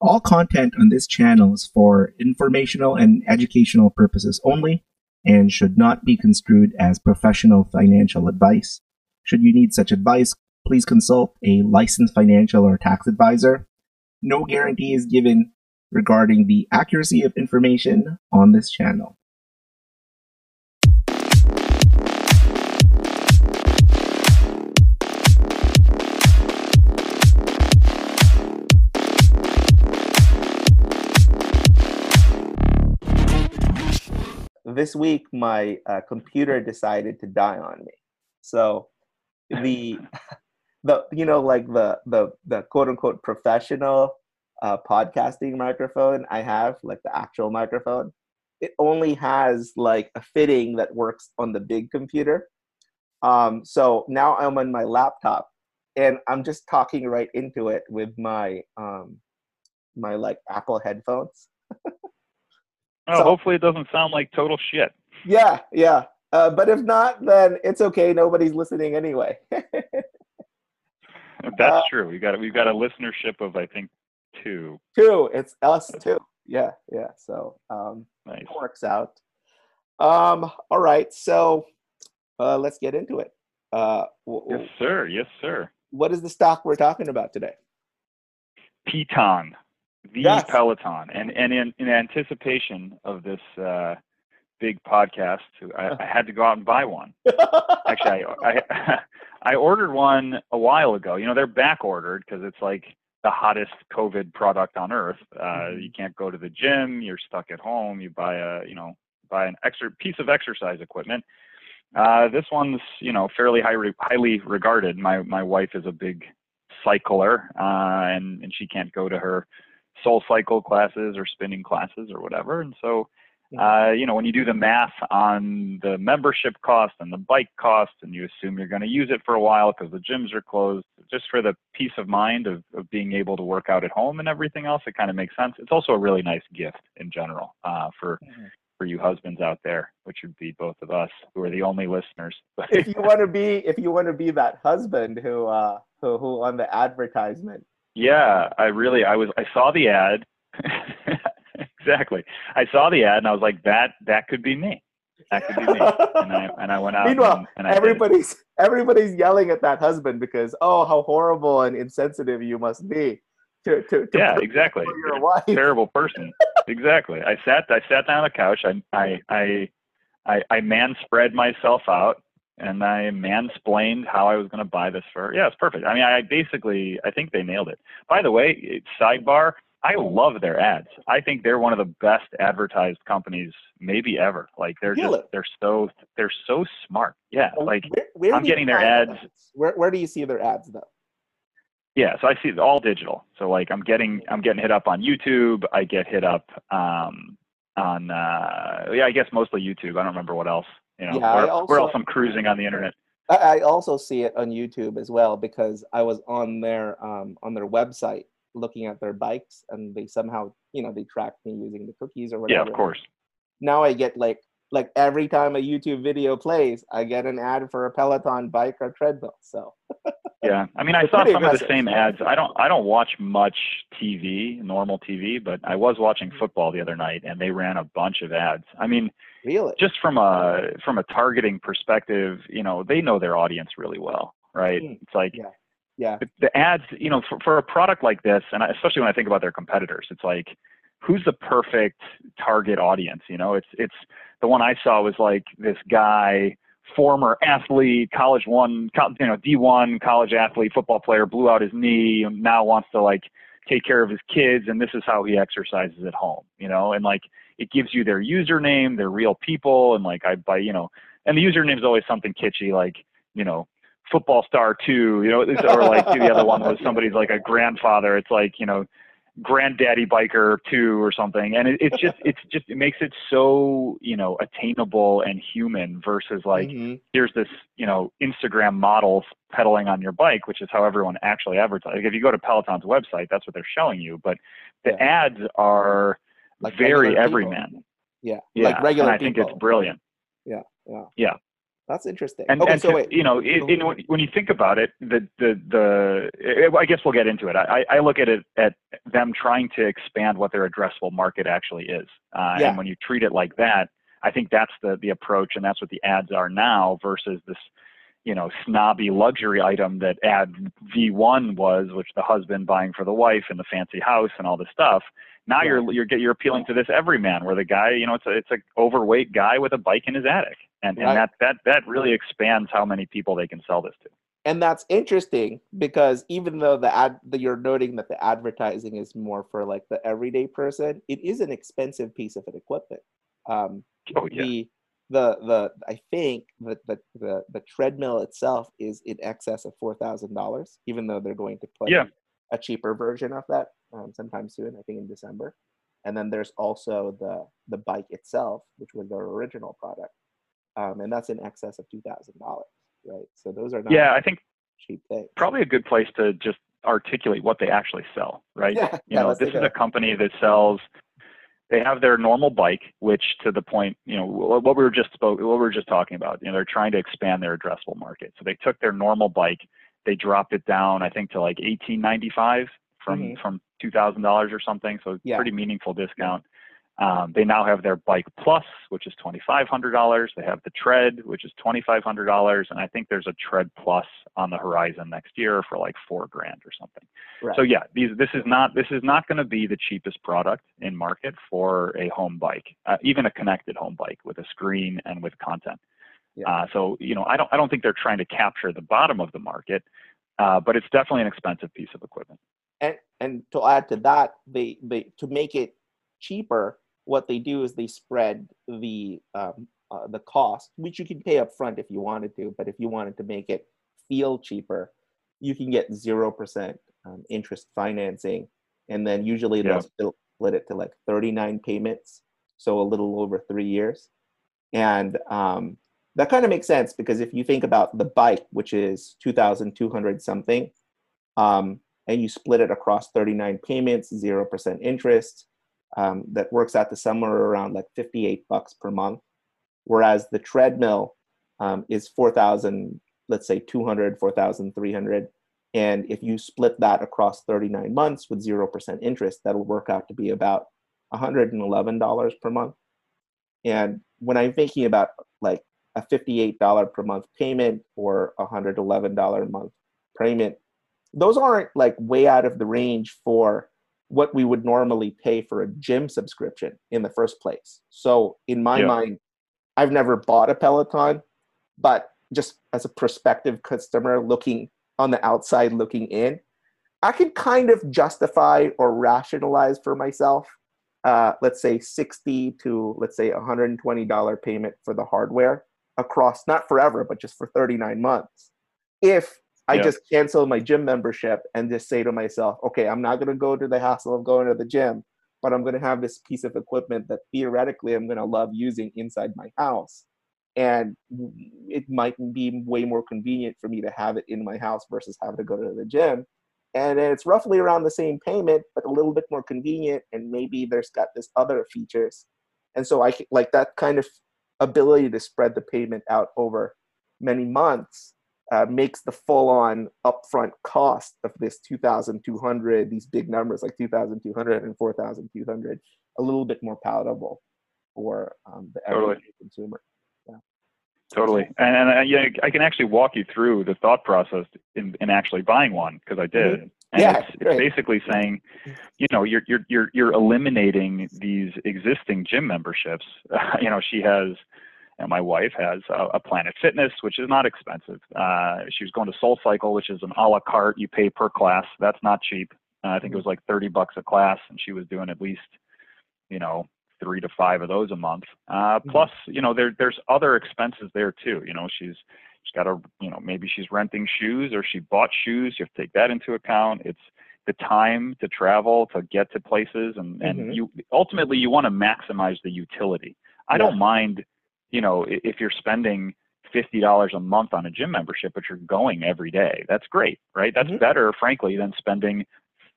All content on this channel is for informational and educational purposes only and should not be construed as professional financial advice. Should you need such advice, please consult a licensed financial or tax advisor. No guarantee is given regarding the accuracy of information on this channel. This week, my uh, computer decided to die on me. So, the the you know like the the the quote unquote professional uh, podcasting microphone I have, like the actual microphone, it only has like a fitting that works on the big computer. Um, so now I'm on my laptop and I'm just talking right into it with my um, my like Apple headphones. oh, so, hopefully it doesn't sound like total shit. Yeah, yeah. Uh, but if not, then it's okay. Nobody's listening anyway. That's uh, true. We got we've got a listenership of I think two. Two. It's us too. Yeah, yeah. So um, nice. works out. Um, all right. So uh, let's get into it. Uh, w- yes, sir. Yes, sir. What is the stock we're talking about today? Peloton, the yes. Peloton, and and in, in anticipation of this uh, big podcast, I, I, had to go out and buy one. Actually, I, I I ordered one a while ago. You know, they're back ordered because it's like the hottest COVID product on earth. Uh, mm-hmm. You can't go to the gym. You're stuck at home. You buy a, you know, buy an extra piece of exercise equipment. Uh, this one's, you know, fairly high, highly regarded. My my wife is a big cycler, uh, and and she can't go to her soul cycle classes or spinning classes or whatever, and so uh, you know, when you do the math on the membership cost and the bike cost, and you assume you're going to use it for a while because the gyms are closed, just for the peace of mind of, of being able to work out at home and everything else, it kind of makes sense. It's also a really nice gift in general uh, for mm-hmm. for you husbands out there, which would be both of us who are the only listeners. if you want to be, if you want to be that husband who, uh, who, who on the advertisement. Yeah, I really, I was, I saw the ad. exactly. I saw the ad and I was like, that that could be me. That could be me. and I and I went out. Meanwhile, and, and everybody's everybody's yelling at that husband because oh, how horrible and insensitive you must be. To, to, to yeah, exactly. Your wife. Terrible person. exactly. I sat I sat down on the couch. I I I I, I man spread myself out and I mansplained how I was going to buy this for. Yeah, it's perfect. I mean, I basically I think they nailed it. By the way, sidebar I love their ads. I think they're one of the best advertised companies maybe ever. Like they're just they're so they're so smart. Yeah, like where, where I'm getting their ads. ads. Where where do you see their ads though? Yeah, so I see all digital. So like I'm getting I'm getting hit up on YouTube. I get hit up um, on uh, yeah I guess mostly YouTube. I don't remember what else. You know, yeah, where, also, where else I'm cruising on the internet. I also see it on YouTube as well because I was on their um, on their website looking at their bikes and they somehow you know they tracked me using the cookies or whatever yeah of course now i get like like every time a youtube video plays i get an ad for a peloton bike or treadmill so yeah i mean i saw some aggressive. of the same ads i don't i don't watch much tv normal tv but i was watching mm-hmm. football the other night and they ran a bunch of ads i mean really just from a from a targeting perspective you know they know their audience really well right mm. it's like yeah yeah the ads you know for, for a product like this and especially when i think about their competitors it's like who's the perfect target audience you know it's it's the one i saw was like this guy former athlete college one you know d1 college athlete football player blew out his knee and now wants to like take care of his kids and this is how he exercises at home you know and like it gives you their username they're real people and like i buy you know and the username is always something kitschy like you know football star two, you know, or like the other one was somebody's like a grandfather. It's like, you know, granddaddy biker two or something. And it, it's just, it's just, it makes it so, you know, attainable and human versus like, mm-hmm. here's this, you know, Instagram model pedaling on your bike, which is how everyone actually advertises. Like if you go to Peloton's website, that's what they're showing you. But the yeah. ads are like very everyman. Yeah. Yeah. Like regular and I people. think it's brilliant. Yeah. Yeah. Yeah. That's interesting. And, okay, and so to, wait. you know, it, you when you think about it, the the the I guess we'll get into it. I, I look at it at them trying to expand what their addressable market actually is, uh, Yeah. and when you treat it like that, I think that's the the approach, and that's what the ads are now versus this, you know, snobby luxury item that ad V1 was, which the husband buying for the wife and the fancy house and all this stuff. Now Yeah. you're you're you're appealing to this everyman, where the guy, you know, it's a it's a overweight guy with a bike in his attic, and and that that that really expands how many people they can sell this to. and that's interesting because even though the ad that you're noting that the advertising is more for like the everyday person, it is an expensive piece of equipment. Um, Oh yeah, the the the I think that the, the the treadmill itself is in excess of four thousand dollars, even though they're going to put Yeah. a cheaper version of that um, sometime soon. I think in December. And then there's also the the bike itself, which was their original product, um, and that's in excess of two thousand dollars, right? So those are not yeah. I think cheap things. probably a good place to just articulate what they actually sell, right? Yeah, you yeah, know, this is a- a company that sells. They have their normal bike, which to the point, you know, what we were just spoke, what we were just talking about. You know, they're trying to expand their addressable market. So they took their normal bike, they dropped it down, I think, to like eighteen ninety five from Mhm. from two thousand dollars or something. So Yeah. pretty meaningful discount. Um, they now have their Bike Plus, which is twenty five hundred dollars. They have the Tread, which is twenty five hundred dollars, and I think there's a Tread Plus on the horizon next year for like four grand or something. Right. So yeah, these this is not this is not going to be the cheapest product in market for a home bike, uh, even a connected home bike with a screen and with content. Yeah. Uh, so you know, I don't I don't think they're trying to capture the bottom of the market, uh, but it's definitely an expensive piece of equipment. and and to add to that they they to make it cheaper what they do is they spread the um, uh, the cost which you can pay up front if you wanted to but if you wanted to make it feel cheaper you can get 0% um, interest financing and then usually Yeah. they'll split- split it to like 39 payments so a little over three years and um, that kind of makes sense because if you think about the bike which is 2200 something um, and you split it across 39 payments, 0% interest, um, that works out to somewhere around like 58 bucks per month. Whereas the treadmill um, is 4,000, let's say 200, 4,300. And if you split that across 39 months with 0% interest, that'll work out to be about $111 per month. And when I'm thinking about like a $58 per month payment or $111 a month payment, those aren't like way out of the range for what we would normally pay for a gym subscription in the first place. So in my Yeah. mind, I've never bought a Peloton, but just as a prospective customer looking on the outside looking in, I can kind of justify or rationalize for myself, uh, let's say 60 to let's say $120 payment for the hardware across not forever, but just for 39 months. If I Yeah. just cancel my gym membership and just say to myself, okay, I'm not going to go to the hassle of going to the gym, but I'm going to have this piece of equipment that theoretically I'm going to love using inside my house. And it might be way more convenient for me to have it in my house versus having to go to the gym. And it's roughly around the same payment, but a little bit more convenient. And maybe there's got this other features. And so I like that kind of ability to spread the payment out over many months uh, makes the full-on upfront cost of this 2200 these big numbers like 2200 and 4200 a little bit more palatable for um, the Totally. everyday consumer Totally, and, and uh, yeah, I can actually walk you through the thought process in, in actually buying one because I did. Mm-hmm. Yeah, it's, it's basically saying, you know, you're you're you're you're eliminating these existing gym memberships. you know, she has, and my wife has a, a Planet Fitness, which is not expensive. Uh, she was going to Soul Cycle, which is an a la carte. You pay per class. That's not cheap. Uh, I think it was like thirty bucks a class, and she was doing at least, you know, three to five of those a month. Uh, Mhm. plus, you know, there there's other expenses there too. You know, she's she's got a you know maybe she's renting shoes or she bought shoes. You have to take that into account. It's the time to travel to get to places, and and Mhm. you ultimately you want to maximize the utility. I Yeah. don't mind, you know, if you're spending fifty dollars a month on a gym membership, but you're going every day. That's great, right? That's Mhm. better, frankly, than spending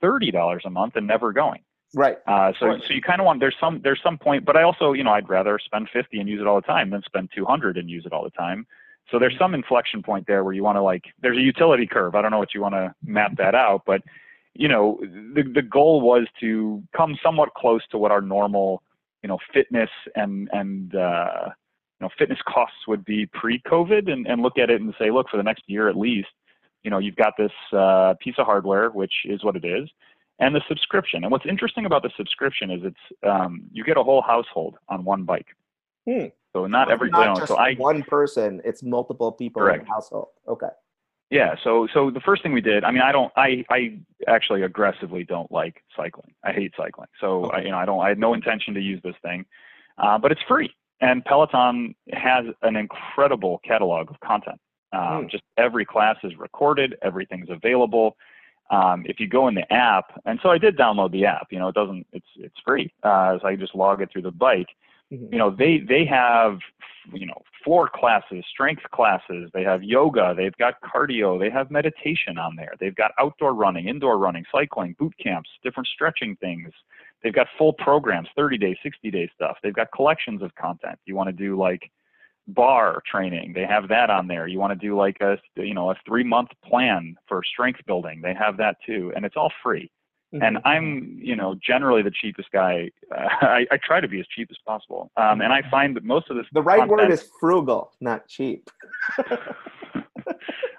thirty dollars a month and never going. right Uh, so, so you kind of want there's some there's some point, but I also you know I'd rather spend 50 and use it all the time than spend 200 and use it all the time. So there's some inflection point there where you want to like there's a utility curve. I don't know what you want to map that out, but you know the the goal was to come somewhat close to what our normal you know fitness and and uh, you know fitness costs would be pre-COVID, and and look at it and say, look, for the next year at least, you know you've got this uh, piece of hardware, which is what it is, and the subscription. And what's interesting about the subscription is it's um, you get a whole household on one bike. Hmm. So not So every not you know, just so I one person, it's multiple people in Correct. the household. Okay. yeah. So so the first thing we did. I mean, I don't. I I actually aggressively don't like cycling. I hate cycling. So I, you know I don't. I had no intention to use this thing, uh, but it's free. And Peloton has an incredible catalog of content. Um, Hmm. Just every class is recorded. Everything's available. Um, if you go in the app, and so I did download the app. You know, it doesn't. It's it's free. Uh, so I just log it through the bike Mhm. you know they they have you know floor classes strength classes they have yoga they've got cardio they have meditation on there they've got outdoor running indoor running cycling boot camps different stretching things they've got full programs 30 day 60 day stuff they've got collections of content you want to do like barre training they have that on there you want to do like a you know a three month plan for strength building they have that too and it's all free and Mhm. I'm, you know, generally the cheapest guy. Uh, I, I try to be as cheap as possible, um, and I find that most of this. the right word is frugal, not cheap.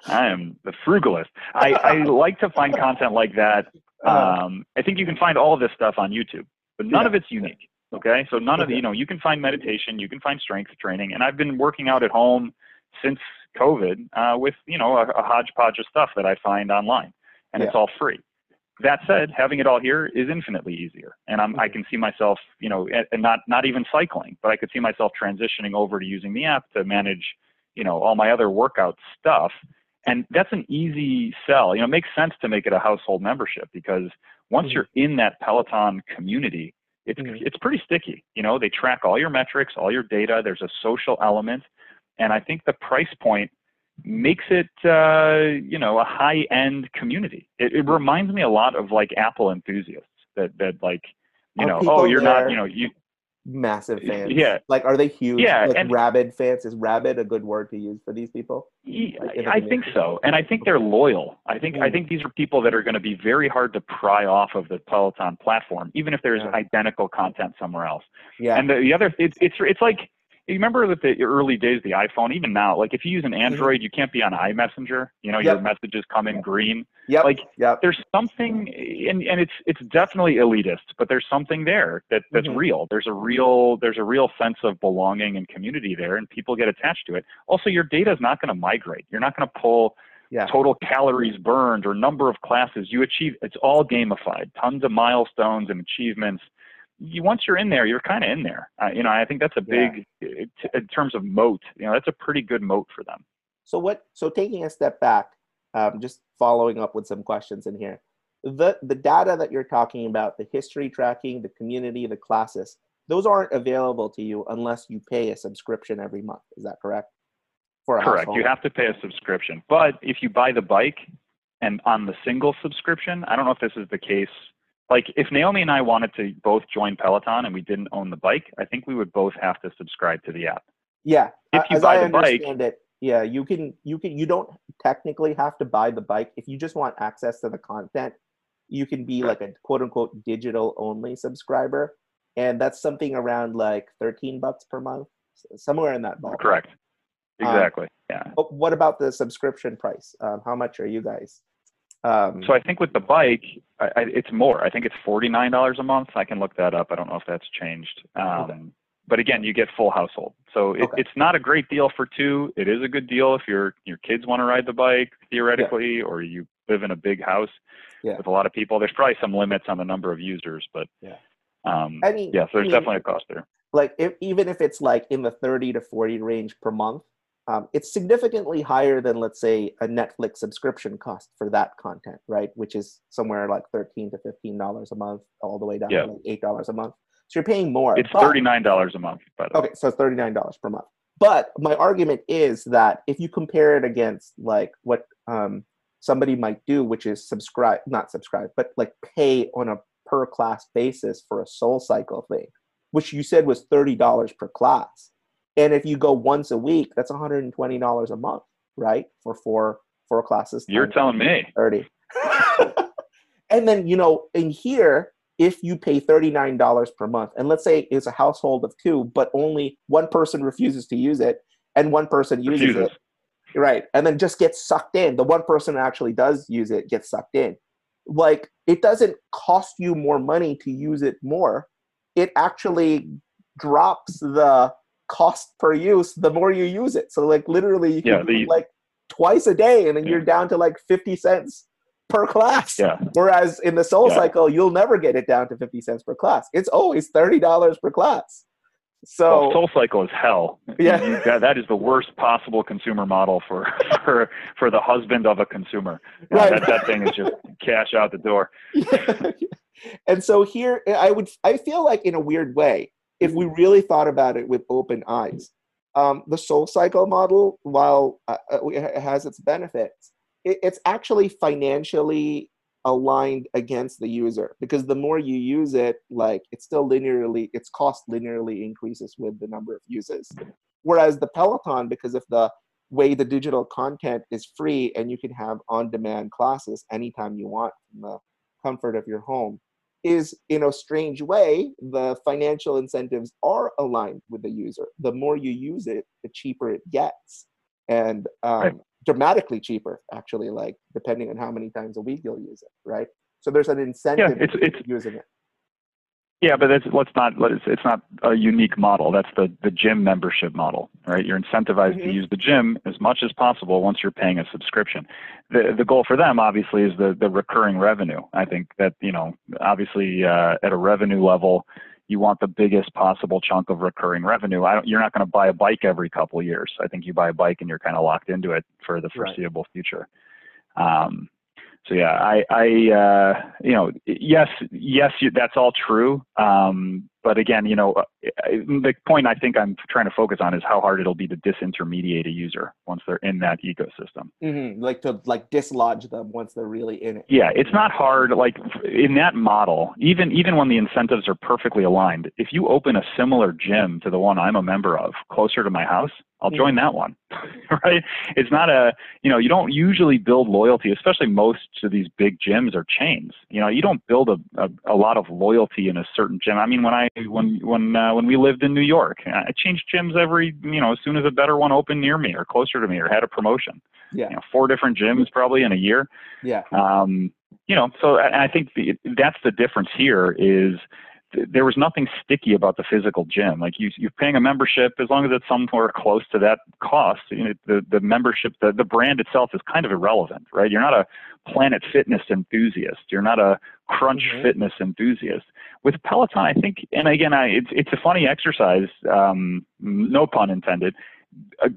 I am the frugalist. I, I like to find content like that. Uh, Um, I think you can find all of this stuff on YouTube, but none Yeah. of it's unique. Okay, so none of the, you know, you can find meditation, you can find strength training, and I've been working out at home since COVID uh, with, you know, a, a hodgepodge of stuff that I find online, and it's all free. That said, having it all here is infinitely easier, and I'm, I Mhm. can see myself, you know, and and not not even cycling, but I could see myself transitioning over to using the app to manage, you know, all my other workout stuff and that's an easy sell. You know, it makes sense to make it a household membership because once Mhm. you're in that Peloton community, it's Mhm. it's pretty sticky. You know, they track all your metrics, all your data. There's a social element, and I think the price point makes it uh, you know a high end community. It, it reminds me a lot of like Apple enthusiasts that that like you know oh you're there- not you know you Massive fans. Yeah. Like, are they huge? Yeah, Like and- rabid fans. Is rabid a good word to use for these people? Ye- Like, I think so, and I think they're loyal. I think I Mm. think these are people that are going to be very hard to pry off of the Peloton platform, even if there's Yeah. identical content somewhere else. Yeah. And the, the other, it's it's it's like you remember with the early days, of the iPhone, even now, like if you use an Android, you can't be on iMessenger. You know, your Mm-hmm. Messages come in green. Yeah. like, yep. There's something, and and it's it's definitely elitist, but there's something there that that's Mhm. real. There's a real there's a real sense of belonging and community there, and people get attached to it. Also, your data is not going to migrate. You're not going to pull Yeah. total calories burned or number of classes you achieve. It's all gamified. Tons of milestones and achievements. You once you're in there, you're kind of in there. Uh, you know, I think that's a Yeah. big it- in terms of moat. You know, that's a pretty good moat for them. So what? So taking a step back, um, just following up with some questions in here. The the data that you're talking about, the history tracking, the community, the classes, those aren't available to you unless you pay a subscription every month. Is that correct? For Correct. household? You have to pay a subscription. But if you buy the bike and on the single subscription, I don't know if this is the case. Like if Naomi and I wanted to both join Peloton and we didn't own the bike, I think we would both have to subscribe to the app. Yeah. If you as buy I the bike- it, yeah, you can you can you don't technically have to buy the bike if you just want access to the content. You can be like a quote unquote digital only subscriber, and that's something around like thirteen bucks per month, somewhere in that ballpark. Correct. Um, Exactly. yeah. But what about the subscription price? Um, how much are you guys? Um, So I think with the bike, I, I, it's more. I think it's forty nine dollars a month. I can look that up. I don't know if that's changed. Um, Okay. But again, you get full household. So it, Okay. it's not a great deal for two. It is a good deal if your your kids want to ride the bike theoretically, or you live in a big house Yeah. with a lot of people. There's probably some limits on the number of users, but Yeah. Um, I mean, yeah. So I there's mean, definitely a cost there. like if, even if it's like in the 30 to 40 range per month um, it's significantly higher than let's say a netflix subscription cost for that content right which is somewhere like 13 to 15 dollars a month all the way down Yeah. to like eight dollars a month so you're paying more It's thirty nine dollars a month, by the way. okay so it's 39 dollars per month but my argument is that if you compare it against like what um, somebody might do which is subscribe not subscribe but like pay on a per class basis for a soul cycle thing which you said was $30 per class And if you go once a week, that's $120 a month, right? For four four classes. You're telling me. 30. and then, you know, in here, if you pay $39 per month, and let's say it's a household of two, but only one person refuses to use it and one person uses refuses. it. Right. And then just gets sucked in. The one person actually does use it gets sucked in. Like it doesn't cost you more money to use it more. It actually drops the cost per use the more you use it. So like literally you yeah, the, like twice a day and then yeah. you're down to like 50 cents per class. Yeah. Whereas in the soul yeah. cycle, you'll never get it down to 50 cents per class. It's always $30 per class. So well, Soul Cycle is hell. Yeah, that, that is the worst possible consumer model for for for the husband of a consumer. Right. That, that thing is just cash out the door. And so here, I would I feel like in a weird way, if we really thought about it with open eyes, um, the Soul Cycle model, while uh, uh it has its benefits, it, it's actually financially aligned against the user because the more you use it like it's still linearly its cost linearly increases with the number of uses. whereas the peloton because of the way the digital content is free and you can have on demand classes anytime you want from the comfort of your home is in a strange way the financial incentives are aligned with the user. The more you use it the cheaper it gets. And um, right. dramatically cheaper actually like depending on how many times a week you'll use it right? So there's an incentive yeah, it's, it's, using it yeah but it's let's not let's, it's not a unique model that's the the gym membership model right you're incentivized mm-hmm. to use the gym as much as possible once you're paying a subscription the the goal for them obviously is the the recurring revenue i think that you know obviously uh, at a revenue level you want the biggest possible chunk of recurring revenue. I don't, you're not going to buy a bike every couple of years. I think you buy a bike and you're kind of locked into it for the foreseeable right. future. Um, so yeah, I, I, uh, you know, yes, yes, that's all true. Um, but again, you know, uh, the point I think I'm trying to focus on is how hard it'll be to disintermediate a user once they're in that ecosystem. Mm-hmm. Like to like dislodge them once they're really in it. Yeah, it's not hard. Like in that model, even even when the incentives are perfectly aligned, if you open a similar gym to the one I'm a member of closer to my house, I'll mm-hmm. join that one. right? It's not a, you know, you don't usually build loyalty, especially most of these big gyms or chains. You know, you don't build a, a, a lot of loyalty in a certain gym. I mean, when I when when uh, when we lived in New York, I changed gyms every, you know, as soon as a better one opened near me or closer to me or had a promotion. Yeah. You know, four different gyms probably in a year. Yeah. Um, you know, so I think the, that's the difference here is there was nothing sticky about the physical gym. Like you, you're paying a membership as long as it's somewhere close to that cost. You know, the the membership, the the brand itself is kind of irrelevant, right? You're not a Planet Fitness enthusiast. You're not a Crunch mm-hmm. Fitness enthusiast. With Peloton, I think, and again, I, it's it's a funny exercise, um, no pun intended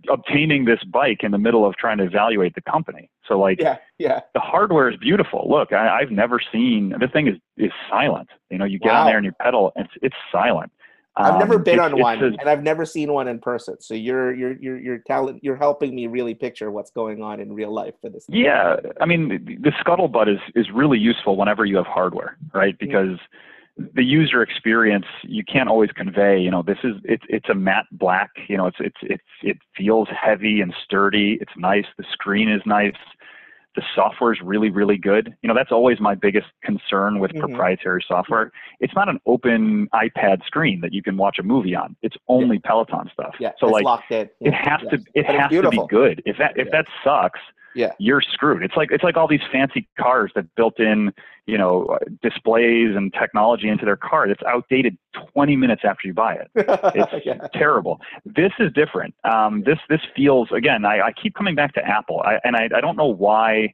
obtaining this bike in the middle of trying to evaluate the company. So like, yeah, yeah, the hardware is beautiful. Look, I, have never seen the thing is is silent. You know, you get wow. on there and you pedal, and it's it's silent. I've never um, been on one, a, and I've never seen one in person. So you're you're you're you're talent. You're helping me really picture what's going on in real life for this. Yeah, I mean, the scuttlebutt is is really useful whenever you have hardware, right? Mm-hmm. Because mm-hmm the user experience you can't always convey you know this is it's it's a matte black you know it's it's it's it feels heavy and sturdy it's nice the screen is nice the software is really really good you know that's always my biggest concern with mm-hmm. proprietary software it's not an open ipad screen that you can watch a movie on it's only yeah. peloton stuff yeah, so like it. It has to it but has to be good if that if yeah. that sucks yeah. you're screwed. It's like it's like all these fancy cars that built in, you know, displays and technology into their car that's outdated 20 minutes after you buy it. It's yeah. terrible. This is different. Um, this this feels again. I, I keep coming back to Apple, I, and I, I don't know why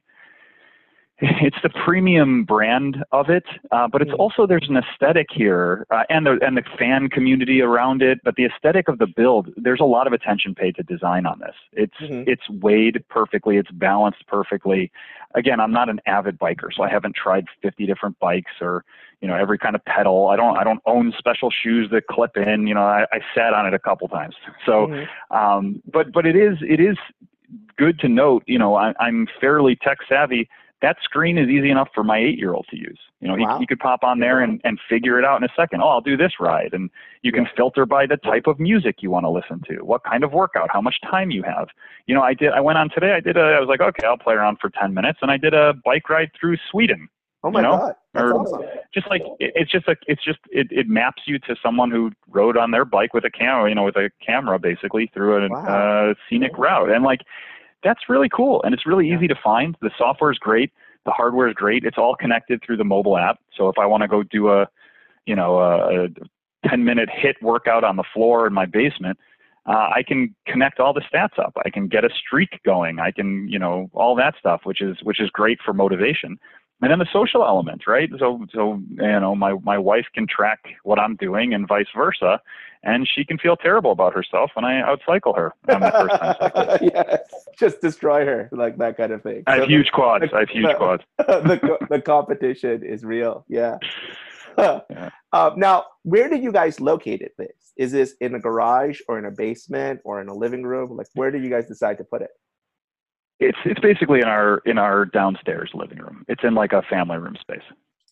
it's the premium brand of it, uh, but it's mm-hmm. also there's an aesthetic here uh, and the and the fan community around it. But the aesthetic of the build, there's a lot of attention paid to design on this. It's mm-hmm. it's weighed perfectly, it's balanced perfectly. Again, I'm not an avid biker, so I haven't tried 50 different bikes or you know every kind of pedal. I don't I don't own special shoes that clip in. You know, I, I sat on it a couple times. So, mm-hmm. um, but but it is it is good to note. You know, I, I'm fairly tech savvy that screen is easy enough for my eight year old to use. You know, wow. he, he could pop on there and, and figure it out in a second. Oh, I'll do this ride. And you can filter by the type of music you want to listen to, what kind of workout, how much time you have. You know, I did, I went on today, I did a, I was like, okay, I'll play around for 10 minutes. And I did a bike ride through Sweden. Oh my you know? God. That's or awesome. Just like, it, it's just like, it's just, it, it maps you to someone who rode on their bike with a camera, you know, with a camera basically through a wow. uh, scenic route. And like, that's really cool. And it's really easy to find. The software is great the hardware is great. It's all connected through the mobile app. So if I want to go do a, you know, a, 10 minute HIIT workout on the floor in my basement, uh, I can connect all the stats up. I can get a streak going. I can, you know, all that stuff, which is which is great for motivation. And then the social element, right? So, so you know, my my wife can track what I'm doing, and vice versa, and she can feel terrible about herself when I outcycle her on the first time yes, just destroy her, like that kind of thing. I have so huge the, quads. The, I have huge the, quads. the the competition is real. Yeah. yeah. Uh, now, where did you guys locate it? This is this in a garage or in a basement or in a living room? Like, where did you guys decide to put it? It's it's basically in our in our downstairs living room. It's in like a family room space.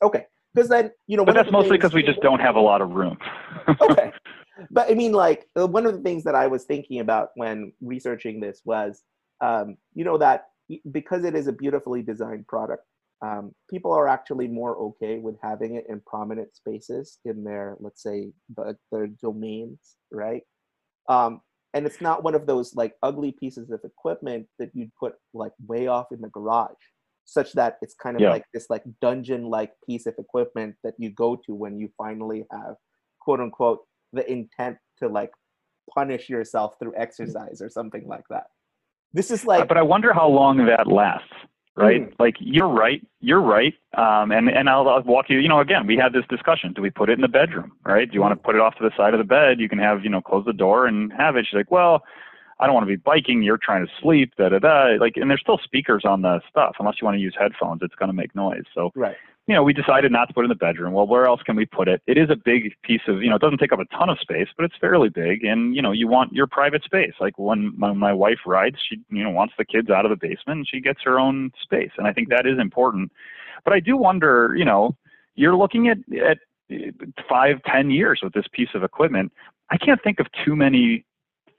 Okay, because then you know. But that's mostly because we just don't have a lot of room. okay, but I mean, like uh, one of the things that I was thinking about when researching this was, um, you know, that because it is a beautifully designed product, um, people are actually more okay with having it in prominent spaces in their, let's say, the, their domains, right? Um, and it's not one of those like ugly pieces of equipment that you'd put like way off in the garage such that it's kind of yeah. like this like dungeon like piece of equipment that you go to when you finally have quote unquote the intent to like punish yourself through exercise or something like that this is uh, like but i wonder how long that lasts right? Mm. Like you're right, you're right. Um, and and I'll, I'll, walk you. You know, again, we had this discussion. Do we put it in the bedroom, right? Do you want to put it off to the side of the bed? You can have, you know, close the door and have it. She's like, well, I don't want to be biking. You're trying to sleep. Da da da. Like, and there's still speakers on the stuff. Unless you want to use headphones, it's going to make noise. So right you know, we decided not to put it in the bedroom. Well, where else can we put it? It is a big piece of, you know, it doesn't take up a ton of space, but it's fairly big. And, you know, you want your private space. Like when my, my wife rides, she, you know, wants the kids out of the basement and she gets her own space. And I think that is important. But I do wonder, you know, you're looking at, at eh, five, ten years with this piece of equipment. I can't think of too many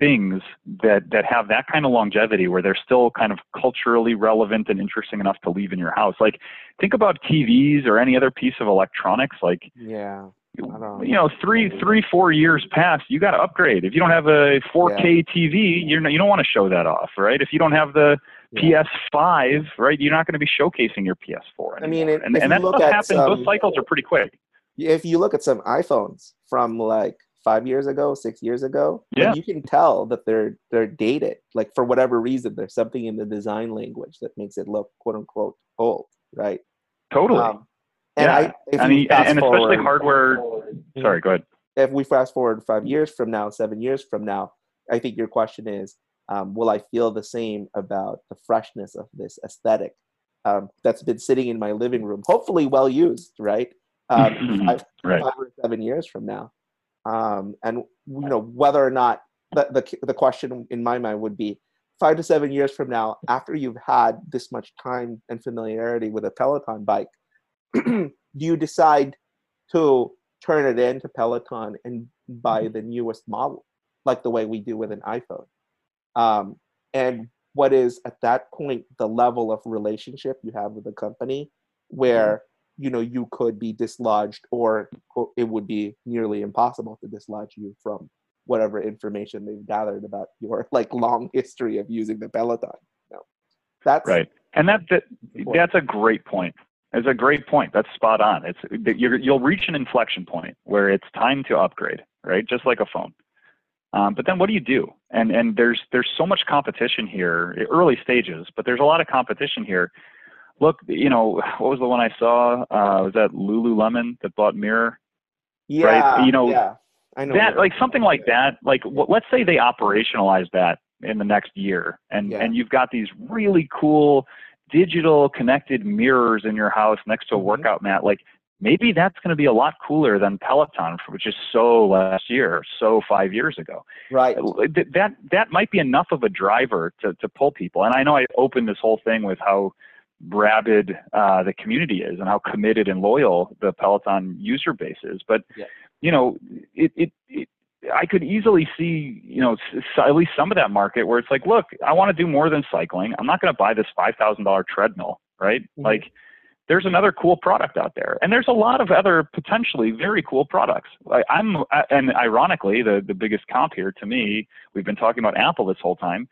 things that that have that kind of longevity where they're still kind of culturally relevant and interesting enough to leave in your house like think about tvs or any other piece of electronics like yeah you know three three four years past you got to upgrade if you don't have a 4k yeah. tv you're not, you don't want to show that off right if you don't have the yeah. ps5 right you're not going to be showcasing your ps4 anymore. i mean it, and, and that stuff happens some, those cycles are pretty quick if you look at some iphones from like five years ago, six years ago, yeah. you can tell that they're they're dated. Like for whatever reason, there's something in the design language that makes it look quote unquote old, right? Totally. Um, and yeah. I, I mean, and forward, especially hardware. Sorry, go ahead. If we fast forward five years from now, seven years from now, I think your question is, um, will I feel the same about the freshness of this aesthetic um, that's been sitting in my living room, hopefully well used, right? Um, five, right. five or seven years from now um, and you know whether or not the, the the question in my mind would be five to seven years from now, after you've had this much time and familiarity with a Peloton bike, do you decide to turn it into Peloton and buy the newest model, like the way we do with an iPhone? Um, and what is at that point the level of relationship you have with the company where you know you could be dislodged or it would be nearly impossible to dislodge you from whatever information they've gathered about your like long history of using the peloton you know, that's right. And that, that that's a great point. It's a great point. That's spot on. It's you'll reach an inflection point where it's time to upgrade right? Just like a phone. Um, but then what do you do? And and there's there's so much competition here early stages but there's a lot of competition here look, you know, what was the one I saw? Uh, was that Lululemon that bought Mirror? Yeah. Right? You know, yeah. I know that, like something like that. Like, w- let's say they operationalize that in the next year, and yeah. and you've got these really cool digital connected mirrors in your house next to a mm-hmm. workout mat. Like, maybe that's going to be a lot cooler than Peloton, which is so last year, so five years ago. Right. That that might be enough of a driver to to pull people. And I know I opened this whole thing with how rabid uh, the community is and how committed and loyal the Peloton user base is. But yeah. you know, it, it, it I could easily see, you know, at least some of that market where it's like, look, I want to do more than cycling. I'm not going to buy this five thousand dollar treadmill, right? Mm-hmm. Like, there's another cool product out there, and there's a lot of other potentially very cool products. Like I'm, and ironically, the the biggest comp here to me, we've been talking about Apple this whole time.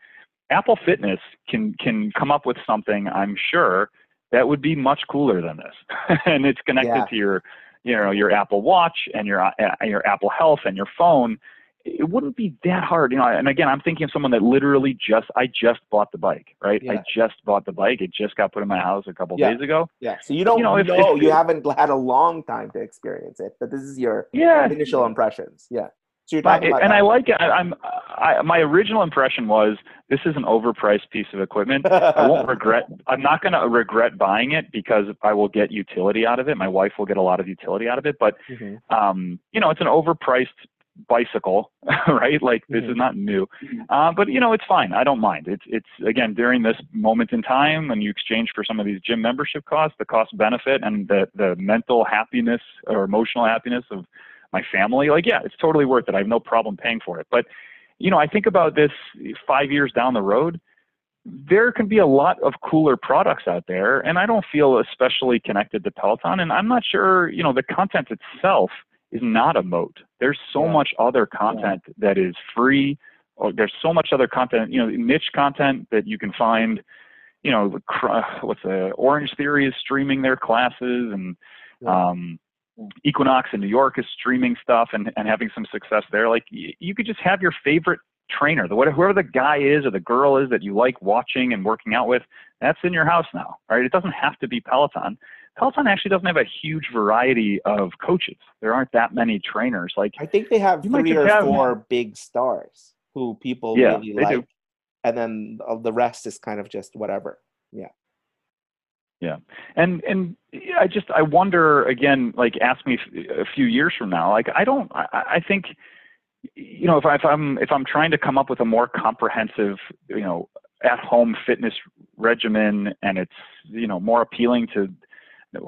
Apple Fitness can can come up with something, I'm sure, that would be much cooler than this, and it's connected yeah. to your you know your Apple Watch and your uh, your Apple Health and your phone, it wouldn't be that hard, you know. And again, I'm thinking of someone that literally just I just bought the bike, right? Yeah. I just bought the bike. It just got put in my house a couple yeah. days ago. Yeah. So you don't you know, if, know if, you haven't had a long time to experience it, but this is your yeah. initial impressions. Yeah. So you're talking about and that. I like it. I, am I, my original impression was this is an overpriced piece of equipment. I won't regret. I'm not going to regret buying it because I will get utility out of it. My wife will get a lot of utility out of it. But mm-hmm. um, you know, it's an overpriced bicycle, right? Like this mm-hmm. is not new, uh, but you know, it's fine. I don't mind. It's it's again during this moment in time when you exchange for some of these gym membership costs, the cost benefit and the the mental happiness or emotional happiness of my family, like, yeah, it's totally worth it. I have no problem paying for it. But, you know, I think about this five years down the road, there can be a lot of cooler products out there. And I don't feel especially connected to Peloton. And I'm not sure, you know, the content itself is not a moat. There's so yeah. much other content yeah. that is free. Or there's so much other content, you know, niche content that you can find. You know, what's the Orange Theory is streaming their classes, and yeah. um, Equinox in New York is streaming stuff and, and having some success there. Like you, you could just have your favorite trainer, the whoever the guy is or the girl is that you like watching and working out with, that's in your house now. Right? It doesn't have to be Peloton. Peloton actually doesn't have a huge variety of coaches. There aren't that many trainers. Like I think they have three or have, four big stars who people yeah, really like, do. and then the rest is kind of just whatever. Yeah. Yeah, and and I just I wonder again, like ask me a few years from now. Like I don't, I, I think, you know, if, I, if I'm if I'm trying to come up with a more comprehensive, you know, at home fitness regimen, and it's you know more appealing to,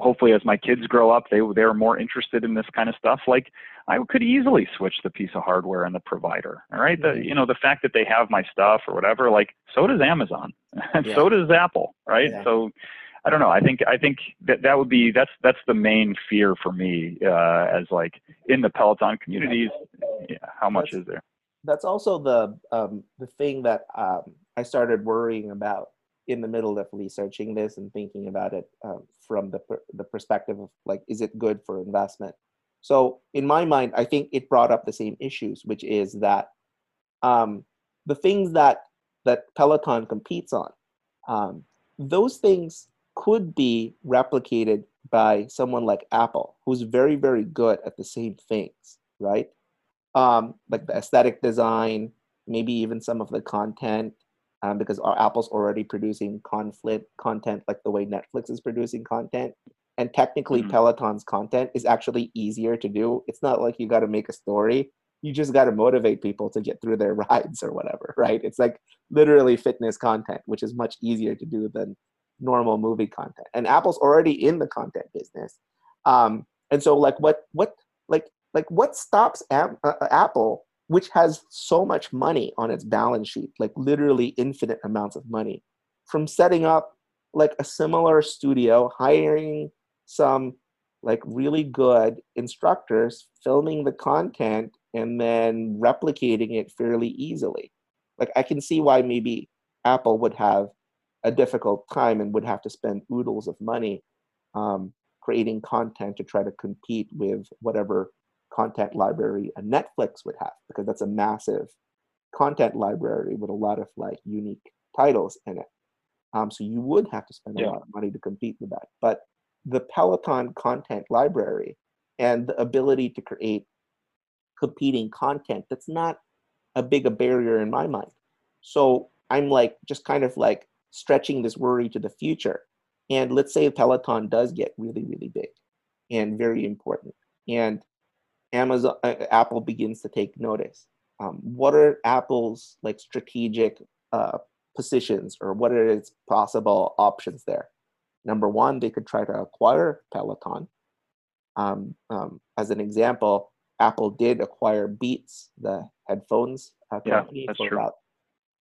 hopefully as my kids grow up, they they're more interested in this kind of stuff. Like I could easily switch the piece of hardware and the provider. All right, the mm-hmm. you know the fact that they have my stuff or whatever, like so does Amazon, and yeah. so does Apple, right? Yeah. So I don't know. I think I think that that would be that's that's the main fear for me uh, as like in the Peloton communities. Yeah, how much that's, is there? That's also the um, the thing that um, I started worrying about in the middle of researching this and thinking about it um, from the the perspective of like, is it good for investment? So in my mind, I think it brought up the same issues, which is that um, the things that that Peloton competes on, um, those things could be replicated by someone like Apple, who's very, very good at the same things, right? Um, like the aesthetic design, maybe even some of the content, um, because our Apple's already producing conflict content like the way Netflix is producing content. And technically, mm-hmm. Peloton's content is actually easier to do. It's not like you got to make a story. You just got to motivate people to get through their rides or whatever, right? It's like literally fitness content, which is much easier to do than normal movie content. And apple's already in the content business. Um, and so like what what like like what stops Am- uh, uh, apple which has so much money on its balance sheet like literally infinite amounts of money from setting up like a similar studio hiring some like really good instructors filming the content and then replicating it fairly easily? Like i can see why maybe apple would have a difficult time and would have to spend oodles of money um, creating content to try to compete with whatever content library a Netflix would have, because that's a massive content library with a lot of like unique titles in it. Um, so you would have to spend yeah. a lot of money to compete with that. But the Peloton content library and the ability to create competing content, that's not a big a barrier in my mind. So I'm like just kind of like stretching this worry to the future. And let's say Peloton does get really, really big and very important, and Amazon, uh, Apple begins to take notice. Um, what are Apple's like strategic uh, positions, or what are its possible options there? Number one, they could try to acquire Peloton. Um, um, as an example, Apple did acquire Beats, the headphones uh, company, yeah, for true. about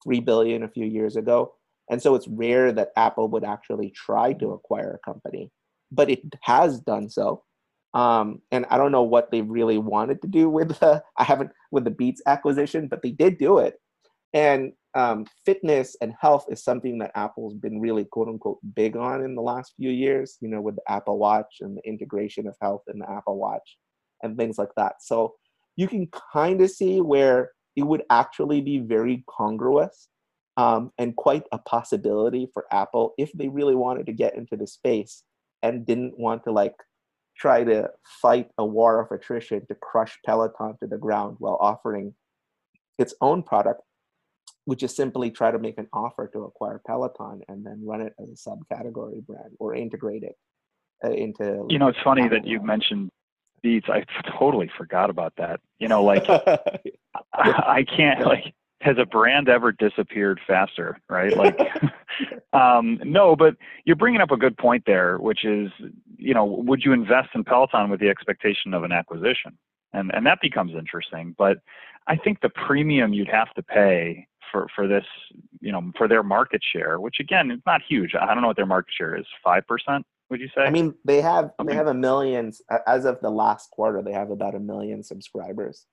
three billion a few years ago. And so it's rare that Apple would actually try to acquire a company, but it has done so. Um, and I don't know what they really wanted to do with the I haven't with the Beats acquisition, but they did do it. And um, fitness and health is something that Apple's been really quote unquote big on in the last few years. You know, with the Apple Watch and the integration of health in the Apple Watch and things like that. So you can kind of see where it would actually be very congruous um, and quite a possibility for Apple if they really wanted to get into the space and didn't want to like try to fight a war of attrition to crush Peloton to the ground while offering its own product, which is simply try to make an offer to acquire Peloton and then run it as a subcategory brand or integrate it uh, into. You know, it's funny that you mentioned Beats. I totally forgot about that. You know, like I can't like has a brand ever disappeared faster right? Like um, no but you're bringing up a good point there which is you know would you invest in peloton with the expectation of an acquisition? And and that becomes interesting but i think the premium you'd have to pay for for this you know for their market share which again is not huge. I don't know what their market share is. 5% would you say? I mean they have they have a million as of the last quarter they have about a million subscribers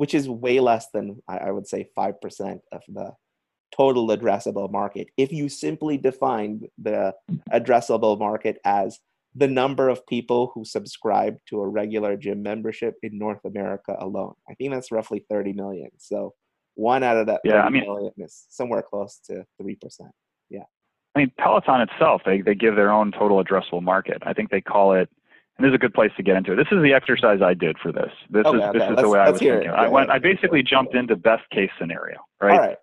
which is way less than I would say 5% of the total addressable market. If you simply define the addressable market as the number of people who subscribe to a regular gym membership in North America alone, I think that's roughly 30 million. So one out of that yeah, I mean, million is somewhere close to 3%. Yeah. I mean, Peloton itself, they, they give their own total addressable market. I think they call it and this is a good place to get into it. This is the exercise I did for this. This okay, is this is the way I was thinking. I went. I basically jumped into best case scenario, right? All right.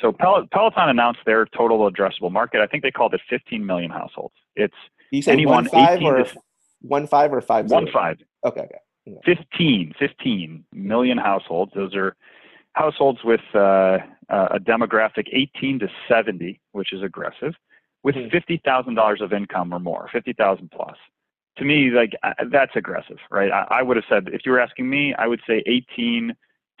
So Pel- Peloton announced their total addressable market. I think they called it 15 million households. It's you say anyone one five 18 or to, one five or five one five. Okay, okay. Yeah. 15, 15 million households. Those are households with uh, a demographic 18 to 70, which is aggressive, with mm-hmm. $50,000 of income or more, 50,000 plus to me, like that's aggressive, right? I, I would have said if you were asking me, I would say 18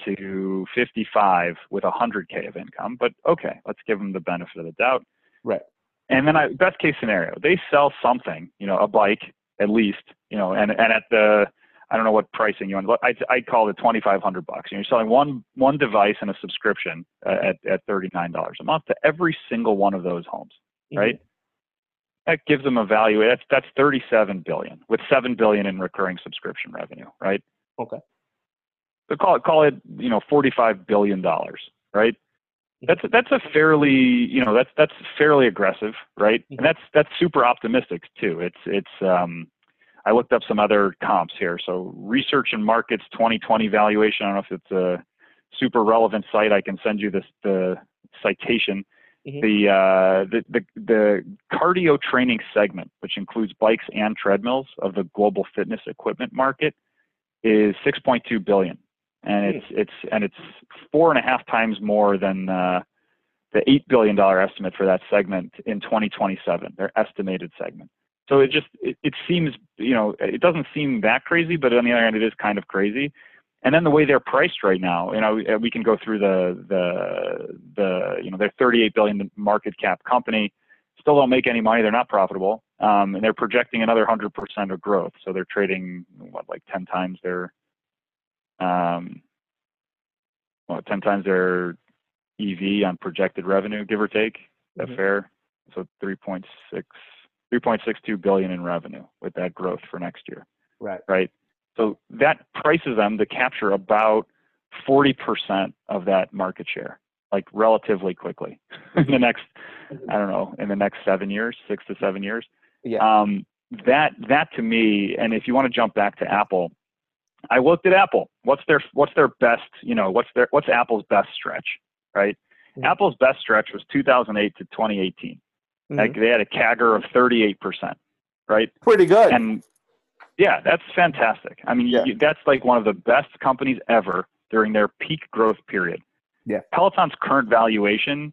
to 55 with 100k of income. But okay, let's give them the benefit of the doubt. Right. And then I, best case scenario, they sell something, you know, a bike at least, you know, and and at the I don't know what pricing you want. I'd, I'd call it 2,500 bucks. You're selling one one device and a subscription at at $39 a month to every single one of those homes, mm-hmm. right? That gives them a value. That's that's 37 billion with 7 billion in recurring subscription revenue, right? Okay. So call it call it you know 45 billion dollars, right? That's that's a fairly you know that's that's fairly aggressive, right? And mm-hmm. that's that's super optimistic too. It's it's um, I looked up some other comps here. So Research and Markets 2020 valuation. I don't know if it's a super relevant site. I can send you this the citation. Mm-hmm. The, uh, the, the the cardio training segment, which includes bikes and treadmills of the global fitness equipment market, is 6.2 billion, and mm-hmm. it's it's and it's four and a half times more than uh, the eight billion dollar estimate for that segment in 2027. Their estimated segment. So it just it, it seems you know it doesn't seem that crazy, but on the other hand, it is kind of crazy and then the way they're priced right now, you know, we can go through the the the you know they're 38 billion market cap company, still don't make any money. They're not profitable, um, and they're projecting another 100% of growth. So they're trading what like 10 times their um, well 10 times their EV on projected revenue, give or take. That mm-hmm. fair? So 3.6 3.62 billion in revenue with that growth for next year. Right. Right. So that prices them to capture about 40% of that market share, like relatively quickly in the next, I don't know, in the next seven years, six to seven years. Yeah. Um, that that to me, and if you want to jump back to Apple, I looked at Apple. What's their what's their best, you know, what's their what's Apple's best stretch, right? Mm-hmm. Apple's best stretch was 2008 to 2018. Mm-hmm. Like they had a CAGR of 38%, right? Pretty good. And yeah, that's fantastic. I mean, yeah. you, that's like one of the best companies ever during their peak growth period. Yeah. Peloton's current valuation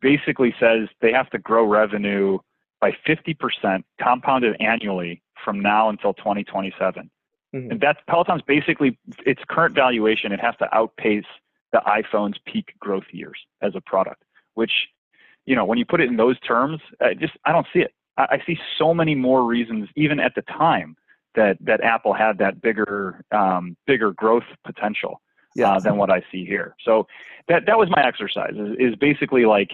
basically says they have to grow revenue by 50% compounded annually from now until 2027. Mm-hmm. And that's Peloton's basically its current valuation. It has to outpace the iPhone's peak growth years as a product, which, you know, when you put it in those terms, I just I don't see it. I, I see so many more reasons, even at the time, that that Apple had that bigger um, bigger growth potential uh, uh, than what I see here. So that that was my exercise. Is, is basically like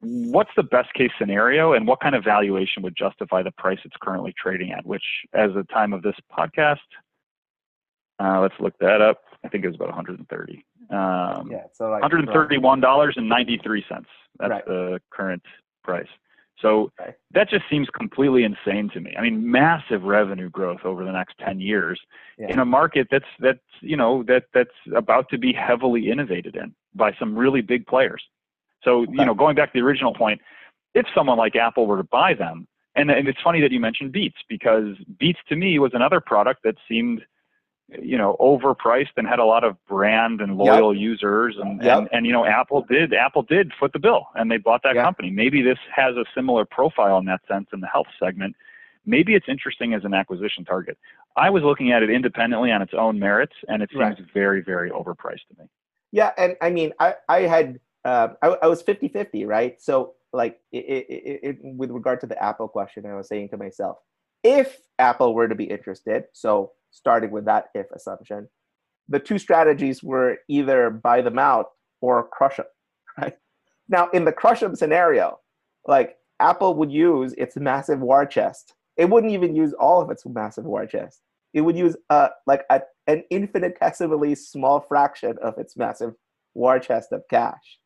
what's the best case scenario and what kind of valuation would justify the price it's currently trading at which as the time of this podcast uh, let's look that up i think it was about 130 um, yeah so like $131.93 that's right. the current price so okay. that just seems completely insane to me. I mean, massive revenue growth over the next 10 years yeah. in a market that's that's you know that that's about to be heavily innovated in by some really big players. So, okay. you know, going back to the original point, if someone like Apple were to buy them, and, and it's funny that you mentioned Beats because Beats to me was another product that seemed, you know, overpriced and had a lot of brand and loyal yep. users, and, yep. and and you know, Apple did Apple did foot the bill, and they bought that yep. company. Maybe this has a similar profile in that sense in the health segment. Maybe it's interesting as an acquisition target. I was looking at it independently on its own merits, and it seems right. very, very overpriced to me. Yeah, and I mean, I I had uh, I, I, was 50 50, right? So, like, it, it, it, with regard to the Apple question, I was saying to myself, if Apple were to be interested, so starting with that if assumption, the two strategies were either buy them out or crush them, right? Now, in the crush them scenario, like Apple would use its massive war chest. It wouldn't even use all of its massive war chest. It would use uh, like a, an infinitesimally small fraction of its massive war chest of cash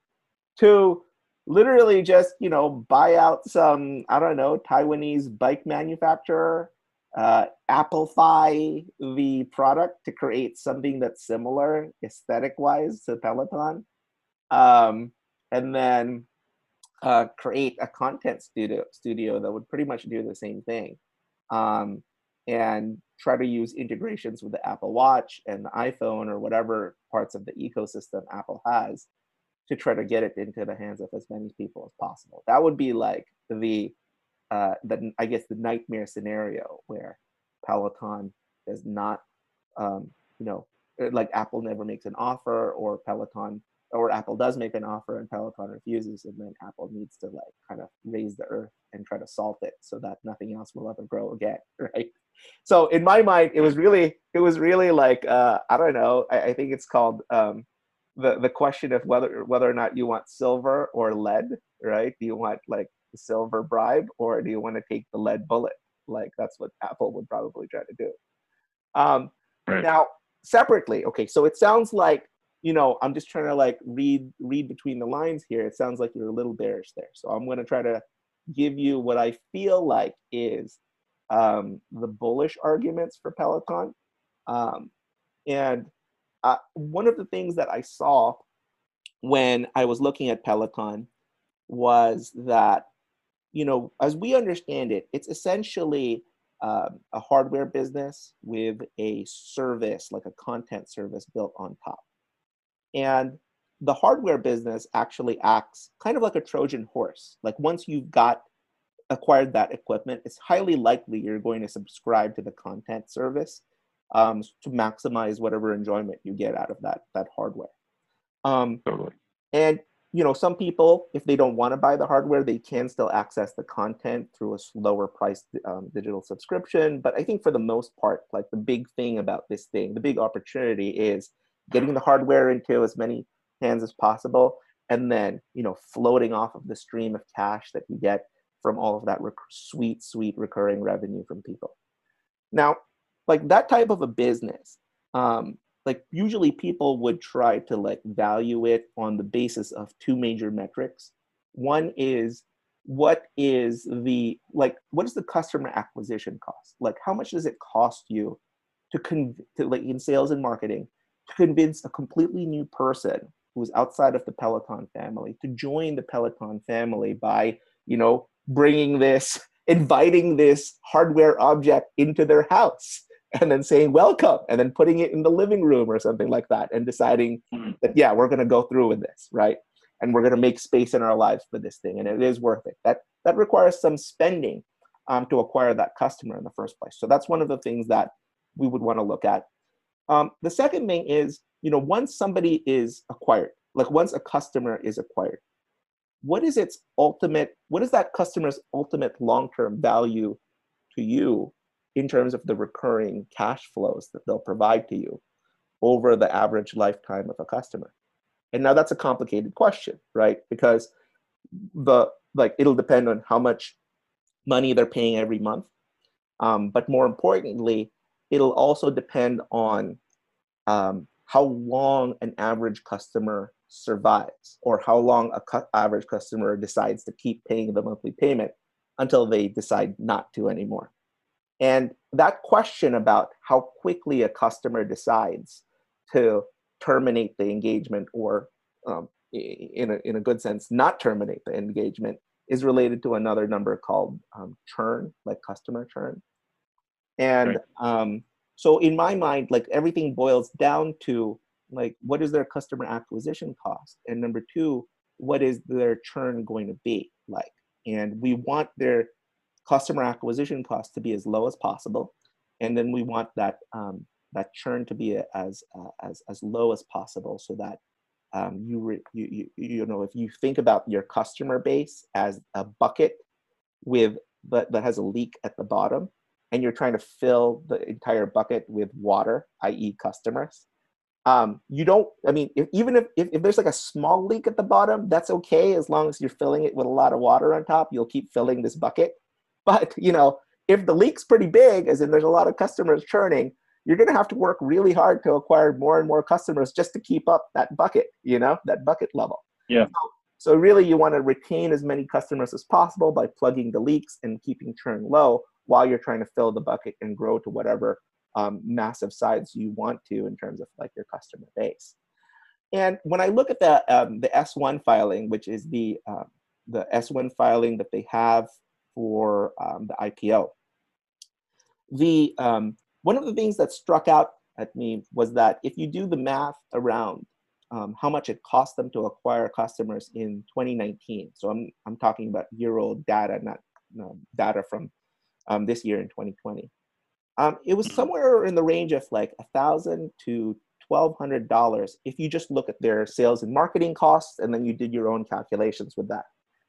to literally just you know buy out some I don't know Taiwanese bike manufacturer, uh, Applefy the product to create something that's similar aesthetic wise to Peloton, um, and then uh, create a content studio studio that would pretty much do the same thing, um, and try to use integrations with the Apple Watch and the iPhone or whatever parts of the ecosystem Apple has to try to get it into the hands of as many people as possible. That would be like the uh, the I guess the nightmare scenario where Peloton does not, um, you know, uh, like Apple never makes an offer, or Peloton, or Apple does make an offer and Peloton refuses, and then Apple needs to like kind of raise the earth and try to salt it so that nothing else will ever grow again, right? So in my mind, it was really, it was really like uh, I don't know. I, I think it's called um, the the question of whether whether or not you want silver or lead, right? Do you want like the silver bribe or do you want to take the lead bullet? Like that's what Apple would probably try to do. Um, right. Now, separately, okay, so it sounds like you know I'm just trying to like read read between the lines here. It sounds like you're a little bearish there, so I'm going to try to give you what I feel like is um, the bullish arguments for Peloton. Um, and uh, one of the things that I saw when I was looking at Pelican was that, you know, as we understand it, it's essentially um, a hardware business with a service, like a content service built on top. And the hardware business actually acts kind of like a Trojan horse. Like once you've got acquired that equipment, it's highly likely you're going to subscribe to the content service um, to maximize whatever enjoyment you get out of that that hardware. Um, totally. And you know, some people, if they don't want to buy the hardware, they can still access the content through a lower priced um, digital subscription. But I think for the most part, like the big thing about this thing, the big opportunity is getting the hardware into as many hands as possible, and then you know, floating off of the stream of cash that you get from all of that rec- sweet, sweet recurring revenue from people. Now, like that type of a business um, like usually people would try to like value it on the basis of two major metrics. One is what is the like what is the customer acquisition cost? Like how much does it cost you to con to like in sales and marketing to convince a completely new person who's outside of the peloton family to join the peloton family by you know bringing this inviting this hardware object into their house and then saying welcome and then putting it in the living room or something like that and deciding mm-hmm. that yeah we're going to go through with this right? And we're going to make space in our lives for this thing and it is worth it. That that requires some spending um, to acquire that customer in the first place. So that's one of the things that we would want to look at. Um, the second thing is you know once somebody is acquired like once a customer is acquired what is its ultimate what is that customer's ultimate long-term value to you in terms of the recurring cash flows that they'll provide to you over the average lifetime of a customer. And now that's a complicated question right? Because the like it'll depend on how much money they're paying every month. Um, but more importantly it'll also depend on um, how long an average customer survives or how long a cu- average customer decides to keep paying the monthly payment until they decide not to anymore and that question about how quickly a customer decides to terminate the engagement or um, in, a, in a good sense not terminate the engagement is related to another number called um, churn like customer churn. And right. um, so in my mind like everything boils down to like what is their customer acquisition cost? And number two what is their churn going to be like? And we want their customer acquisition cost to be as low as possible. And then we want that um, that churn to be as uh, as as low as possible so that um, you, re, you you you know if you think about your customer base as a bucket with that, that has a leak at the bottom and you're trying to fill the entire bucket with water i.e customers um, you don't i mean if, even if, if, if there's like a small leak at the bottom that's okay as long as you're filling it with a lot of water on top you'll keep filling this bucket but you know if the leak's pretty big as in there's a lot of customers churning you're going to have to work really hard to acquire more and more customers just to keep up that bucket you know that bucket level yeah so, so really you want to retain as many customers as possible by plugging the leaks and keeping churn low while you're trying to fill the bucket and grow to whatever um, massive size you want to in terms of like your customer base. And when I look at the um, the S1 filing, which is the um, the S1 filing that they have for um, the IPO, the um, one of the things that struck out at me was that if you do the math around um, how much it cost them to acquire customers in 2019, so I'm I'm talking about year old data, not data from this year in 2020 um, it was somewhere in the range of like a thousand to twelve hundred dollars if you just look at their sales and marketing costs and then you did your own calculations with that.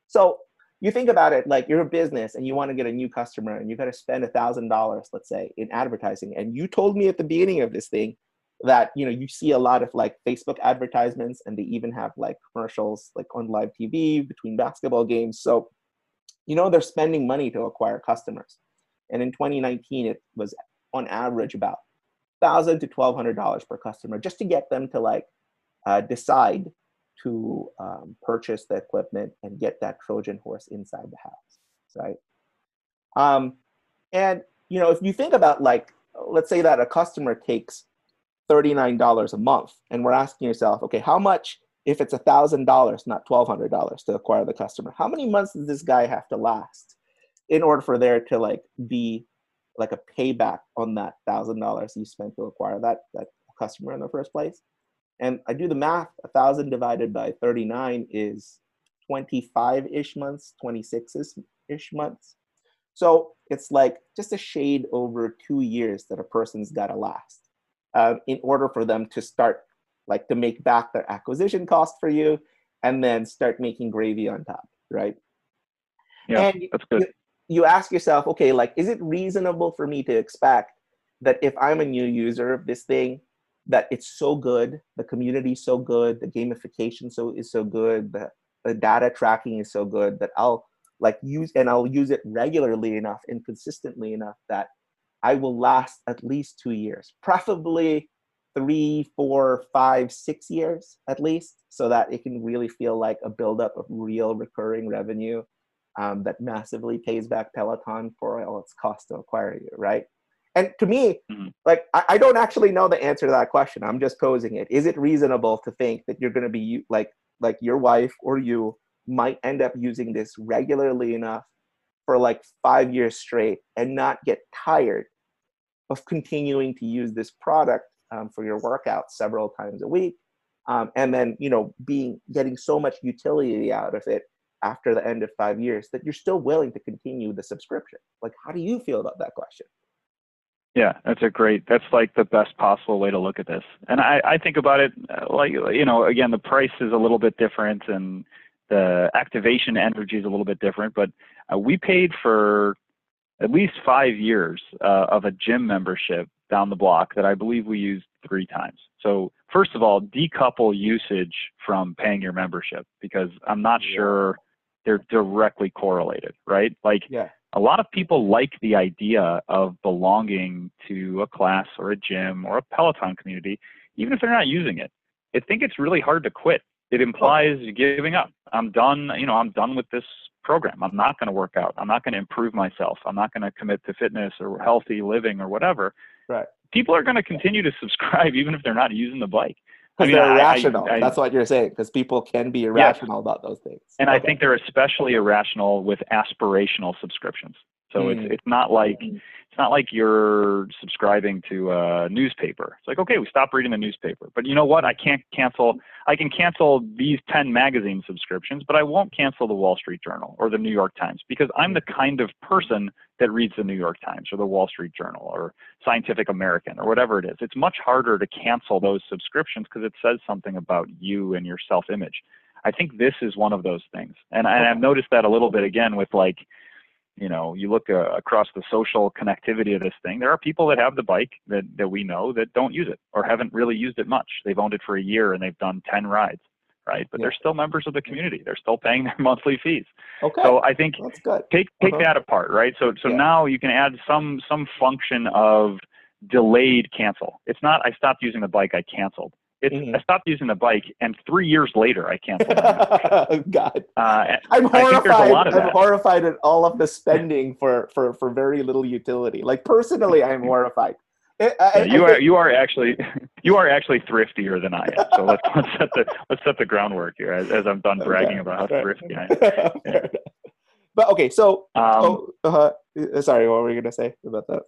So you think about it like you're a business and you want to get a new customer and you got to spend a thousand dollars, let's say, in advertising. And you told me at the beginning of this thing that you know you see a lot of like Facebook advertisements and they even have like commercials like on live TV between basketball games. So you know they're spending money to acquire customers. And in 2019, it was on average about thousand to twelve hundred dollars per customer just to get them to like uh, decide to um, purchase the equipment and get that Trojan horse inside the house, right? Um, and you know, if you think about like, let's say that a customer takes $39 a month, and we're asking yourself, okay, how much if it's $1,000, not $1,200 to acquire the customer, how many months does this guy have to last in order for there to like be like a payback on that thousand dollars you spent to acquire that that customer in the first place and i do the math a thousand divided by 39 is 25 ish months 26 ish months. So it's like just a shade over two years that a person's got to last uh, in order for them to start like to make back their acquisition cost for you and then start making gravy on top right? Yeah and that's good. you ask yourself, okay, like, is it reasonable for me to expect that if I'm a new user of this thing, that it's so good, the community is so good, the gamification so is so good, the, the data tracking is so good that I'll like use and I'll use it regularly enough and consistently enough that I will last at least two years, preferably three, four, five, six years at least, so that it can really feel like a buildup of real recurring revenue um, that massively pays back Peloton for all its cost to acquire you, right? And to me, mm-hmm. like I, I, don't actually know the answer to that question. I'm just posing it. Is it reasonable to think that you're going to be like like your wife or you might end up using this regularly enough for like five years straight and not get tired of continuing to use this product um, for your workouts several times a week um, and then you know being getting so much utility out of it after the end of five years that you're still willing to continue the subscription like how do you feel about that question yeah that's a great that's like the best possible way to look at this and i i think about it uh, like you know again the price is a little bit different and the activation energy is a little bit different but uh, we paid for at least five years uh, of a gym membership down the block that I believe we used three times. So first of all, decouple usage from paying your membership because I'm not yeah. sure they're directly correlated, right? Like yeah. A lot of people like the idea of belonging to a class or a gym or a Peloton community, even if they're not using it. I think it's really hard to quit. It implies giving up. I'm done, you know, I'm done with this program. I'm not going to work out. I'm not going to improve myself. I'm not going to commit to fitness or healthy living or whatever. Right. People are going to continue to subscribe even if they're not using the bike. Because I mean, they're irrational. I, I, That's what you're saying. Because people can be irrational about those things. And okay. I think they're especially irrational with aspirational subscriptions. So mm. it's it's not like mm it's not like you're subscribing to a newspaper. It's like, okay, we stop reading the newspaper. But you know what? I can't cancel, I can cancel these 10 magazine subscriptions, but I won't cancel the Wall Street Journal or the New York Times because I'm the kind of person that reads the New York Times or the Wall Street Journal or Scientific American or whatever it is. It's much harder to cancel those subscriptions because it says something about you and your self image. I think this is one of those things. And, and I've noticed that a little bit again with like, you know, you look uh, across the social connectivity of this thing. There are people that have the bike that, that we know that don't use it or haven't really used it much. They've owned it for a year and they've done 10 rides, right? But yeah. they're still members of the community. They're still paying their monthly fees. Okay. So I think that's take take uh-huh. that apart, right? So so yeah. now you can add some some function of delayed cancel. It's not I stopped using the bike, I canceled. It's, mm-hmm. I stopped using the bike, and three years later, I canceled. God, uh, I'm horrified. I'm horrified at all of the spending for for for very little utility. Like personally, I'm horrified. I, I, you are you are actually you are actually thriftier than I am. So let's let's set the let's set the groundwork here as, as I'm done bragging okay. about how thrifty I am. Yeah. But okay, so um, oh, uh, sorry, what were you gonna say about that?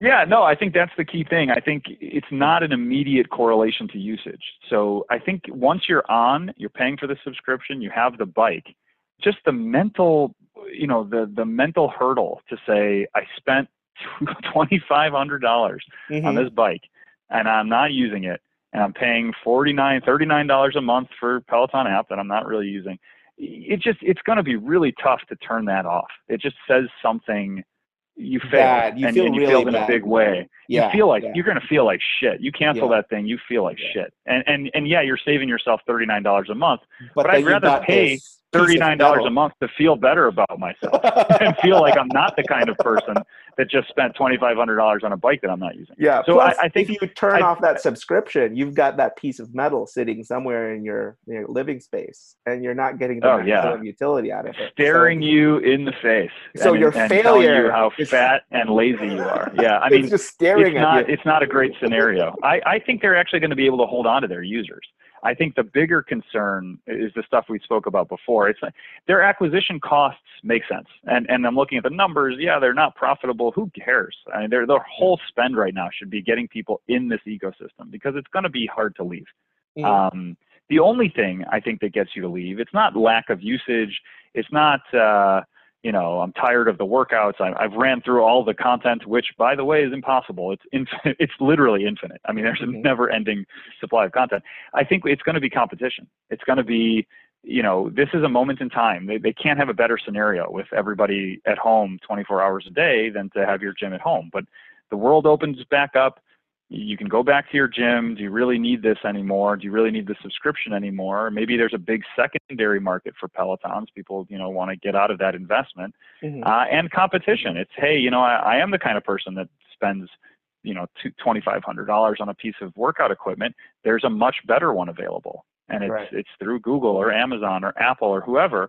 Yeah, no, I think that's the key thing. I think it's not an immediate correlation to usage. So I think once you're on, you're paying for the subscription, you have the bike, just the mental, you know, the the mental hurdle to say I spent twenty five hundred dollars mm-hmm. on this bike and I'm not using it and I'm paying 49 $39 a month for Peloton app that I'm not really using. It just it's going to be really tough to turn that off. It just says something you fail you and, feel and you really failed in bad. a big way. Yeah, you feel like yeah. you're gonna feel like shit. You cancel yeah. that thing, you feel like shit. And and and yeah, you're saving yourself thirty nine dollars a month. But, but I'd rather pay thirty nine dollars a month to feel better about myself and feel like I'm not the kind of person that just spent twenty five hundred dollars on a bike that I'm not using. Yeah. So Plus, I, I, think if you turn I, off that subscription, you've got that piece of metal sitting somewhere in your, your living space, and you're not getting the oh, yeah. utility out of it. Staring so, you in the face. So and, your and failure. you how fat and lazy you are. Yeah. I mean, it's just staring it's not. It's not a great scenario. I, I think they're actually going to be able to hold on to their users. I think the bigger concern is the stuff we spoke about before. It's their acquisition costs make sense, and and I'm looking at the numbers. Yeah, they're not profitable. Who cares? I mean, their their whole spend right now should be getting people in this ecosystem because it's going to be hard to leave. Mm-hmm. Um, the only thing I think that gets you to leave, it's not lack of usage. It's not. Uh, you know, I'm tired of the workouts. I, have ran through all the content, which, by the way, is impossible. It's infinite. It's literally infinite. I mean, there's a mm-hmm. never-ending supply of content. I think it's going to be competition. It's going to be, you know, this is a moment in time. They, they can't have a better scenario with everybody at home 24 hours a day than to have your gym at home. But the world opens back up you can go back to your gym. Do you really need this anymore? Do you really need the subscription anymore? Maybe there's a big secondary market for Pelotons. People, you know, want to get out of that investment. Mm-hmm. Uh, and competition. It's hey, you know, I, I am the kind of person that spends, you know, twenty five hundred dollars on a piece of workout equipment. There's a much better one available, and it's right. it's through Google or Amazon or Apple or whoever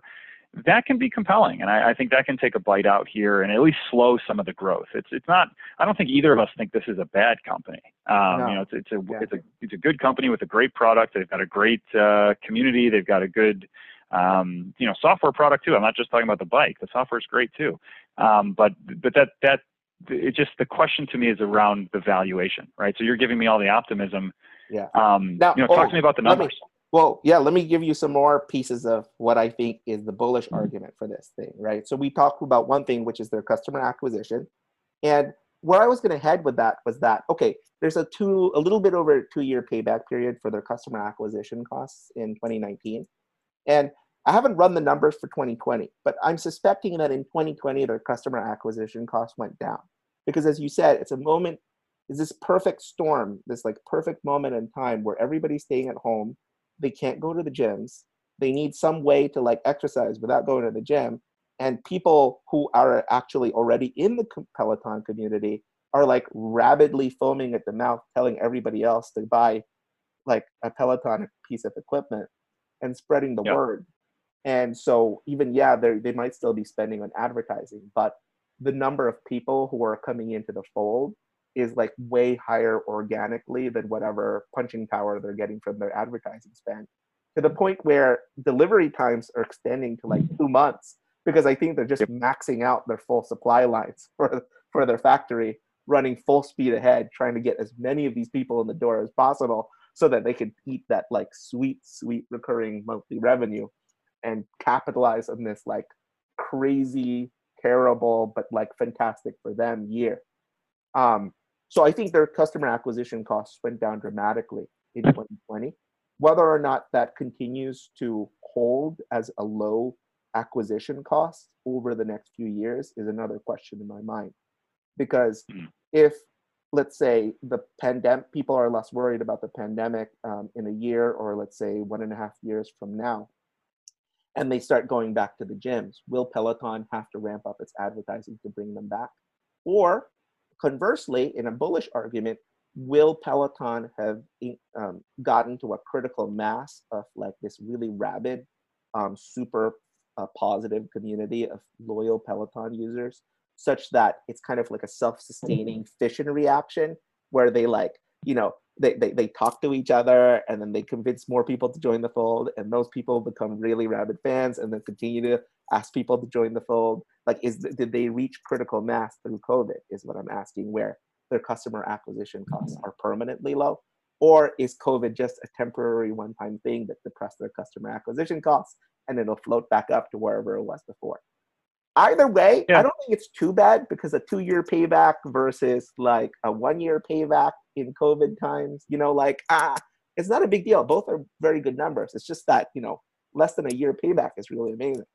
that can be compelling, and I, I, think that can take a bite out here and at least slow some of the growth. It's it's not. I don't think either of us think this is a bad company. Um, no. You know, it's it's a yeah. it's a it's a good company with a great product. They've got a great uh, community. They've got a good um, you know software product too. I'm not just talking about the bike. The software is great too. Um, but but that that it just the question to me is around the valuation, right? So you're giving me all the optimism. Yeah. Um, now, you know, talk oh, to me about the numbers. Well, yeah, let me give you some more pieces of what I think is the bullish mm-hmm. argument for this thing, right? So we talked about one thing, which is their customer acquisition. And where I was going to head with that was that, okay, there's a two, a little bit over a two year payback period for their customer acquisition costs in 2019. And I haven't run the numbers for 2020, but I'm suspecting that in 2020, their customer acquisition costs went down. Because as you said, it's a moment, is this perfect storm, this like perfect moment in time where everybody's staying at home they can't go to the gyms. They need some way to like exercise without going to the gym. And people who are actually already in the peloton community are like rabidly foaming at the mouth telling everybody else to buy like a peloton piece of equipment and spreading the yep. word. And so even yeah they they might still be spending on advertising but the number of people who are coming into the fold is like way higher organically than whatever punching power they're getting from their advertising spend to the point where delivery times are extending to like two months because I think they're just maxing out their full supply lines for for their factory, running full speed ahead, trying to get as many of these people in the door as possible so that they can eat that like sweet, sweet recurring monthly revenue and capitalize on this like crazy, terrible, but like fantastic for them year. Um, so I think their customer acquisition costs went down dramatically in 2020. Whether or not that continues to hold as a low acquisition cost over the next few years is another question in my mind. Because hmm. if, let's say, the pandemic, people are less worried about the pandemic um, in a year or let's say one and a half years from now, and they start going back to the gyms, will Peloton have to ramp up its advertising to bring them back? Or Conversely, in a bullish argument, will Peloton have um, gotten to a critical mass of like this really rabid, um, super uh, positive community of loyal Peloton users, such that it's kind of like a self-sustaining fission reaction where they like, you know, they, they, they talk to each other and then they convince more people to join the fold and those people become really rabid fans and then continue to ask people to join the fold like is did they reach critical mass through covid is what i'm asking where their customer acquisition costs are permanently low? Or is covid just a temporary one-time thing that depressed their customer acquisition costs and it'll float back up to wherever it was before? Either way yeah. i don't think it's too bad because a two-year payback versus like a one-year payback in covid times you know like ah it's not a big deal. Both are very good numbers. It's just that you know less than a year payback is really amazing.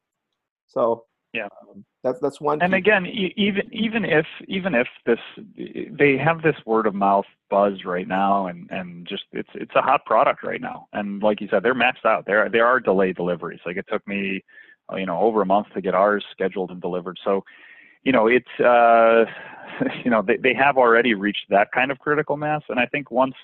So yeah, um, that's that's one. And again, even even if even if this they have this word of mouth buzz right now, and and just it's it's a hot product right now. And like you said, they're maxed out. There there are delayed deliveries. Like it took me, uh, you know, over a month to get ours scheduled and delivered. So, you know, it's uh, you know they they have already reached that kind of critical mass. And I think once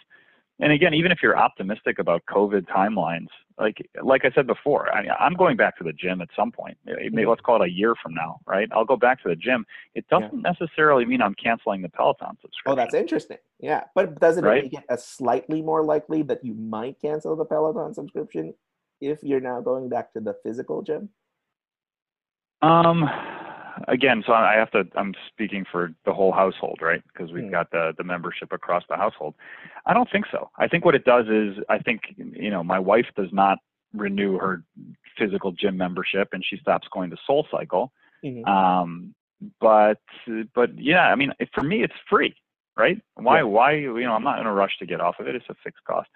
and again, even if you're optimistic about COVID timelines, like like I said before, I, I'm going back to the gym at some point. Maybe let's call it a year from now, right? I'll go back to the gym. It doesn't yeah. necessarily mean I'm canceling the Peloton subscription. Oh, that's interesting. Yeah, but does it right? make it a slightly more likely that you might cancel the Peloton subscription if you're now going back to the physical gym? Um, again, so I have to. I'm speaking for the whole household, right? Because we've mm. got the the membership across the household. I don't think so. I think what it does is, I think you know, my wife does not renew her physical gym membership, and she stops going to SoulCycle. Mm-hmm. Um, but but yeah, I mean, for me, it's free, right? Why yeah. why you know, I'm not in a rush to get off of it. It's a fixed cost.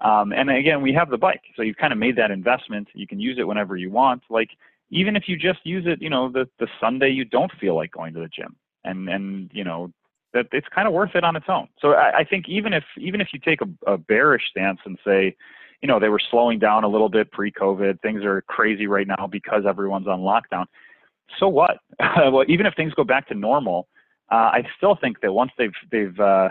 Um, and again, we have the bike, so you've kind of made that investment. You can use it whenever you want. Like even if you just use it, you know, the the Sunday you don't feel like going to the gym, and and you know that it's kind of worth it on its own. So I, I think even if even if you take a, a bearish stance and say, you know, they were slowing down a little bit pre-COVID, things are crazy right now because everyone's on lockdown. So what? well, even if things go back to normal, uh, I still think that once they've they've uh,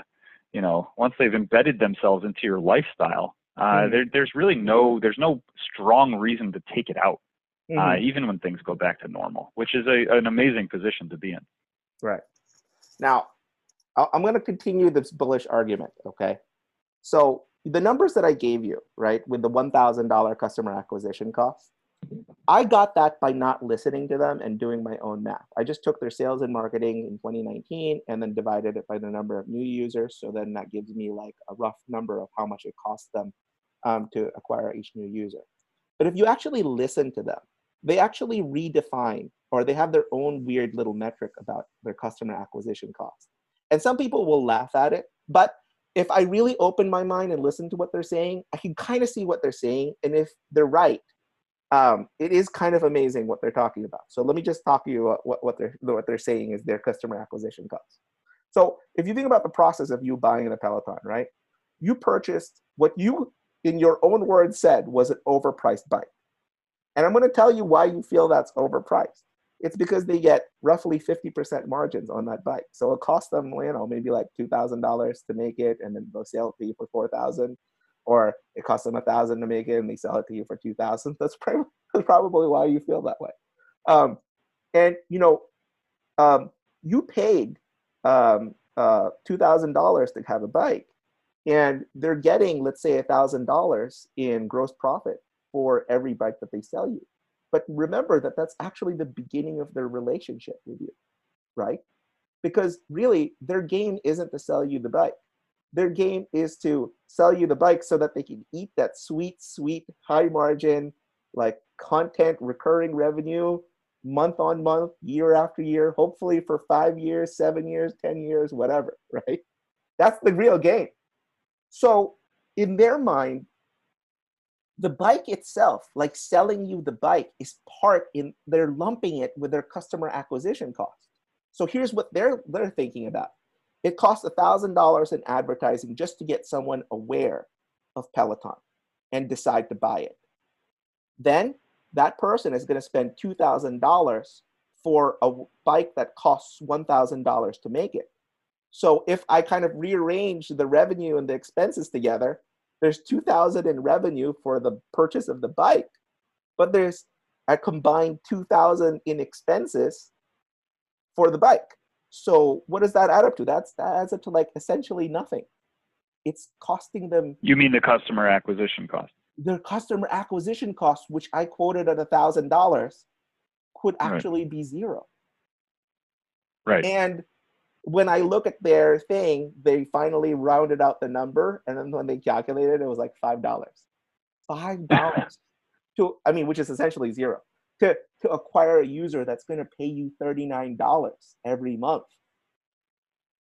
you know once they've embedded themselves into your lifestyle, uh, mm-hmm. there, there's really no there's no strong reason to take it out mm-hmm. uh, even when things go back to normal, which is a, an amazing position to be in. Right. Now, I'm going to continue this bullish argument. Okay. So the numbers that I gave you, right, with the $1,000 customer acquisition cost, I got that by not listening to them and doing my own math. I just took their sales and marketing in 2019 and then divided it by the number of new users. So then that gives me like a rough number of how much it costs them um, to acquire each new user. But if you actually listen to them, they actually redefine or they have their own weird little metric about their customer acquisition cost. And some people will laugh at it, but if I really open my mind and listen to what they're saying, I can kind of see what they're saying. And if they're right, um, it is kind of amazing what they're talking about. So let me just talk to you what, what, what they're what they're saying is their customer acquisition cost. So if you think about the process of you buying a Peloton, right? You purchased what you, in your own words, said was an overpriced bike. And I'm going to tell you why you feel that's overpriced. It's because they get roughly 50% margins on that bike. So it costs them, you know, maybe like $2,000 to make it, and then they'll sell it to you for 4000 or it costs them a thousand to make it and they sell it to you for 2000 that's probably why you feel that way um, and you know um, you paid um, uh, $2000 to have a bike and they're getting let's say $1000 in gross profit for every bike that they sell you. But remember that that's actually the beginning of their relationship with you right? Because really their game isn't to sell you the bike. Their game is to sell you the bike so that they can eat that sweet sweet high margin like content recurring revenue month on month year after year hopefully for 5 years 7 years 10 years whatever right? That's the real game. So in their mind the bike itself like selling you the bike is part in they're lumping it with their customer acquisition cost so here's what they're they're thinking about it costs $1,000 in advertising just to get someone aware of Peloton and decide to buy it. Then that person is going to spend $2,000 for a bike that costs $1,000 to make it. So if I kind of rearrange the revenue and the expenses together, there's 2000 in revenue for the purchase of the bike, but there's a combined 2000 in expenses for the bike. So what does that add up to? That's that adds up to like essentially nothing. It's costing them. You mean the customer acquisition cost? Their customer acquisition cost, which I quoted at a thousand dollars, could actually right. be zero. Right. And when I look at their thing, they finally rounded out the number, and then when they calculated, it was like five dollars. Five dollars to I mean, which is essentially zero to, to acquire a user that's going to pay you $39 every month.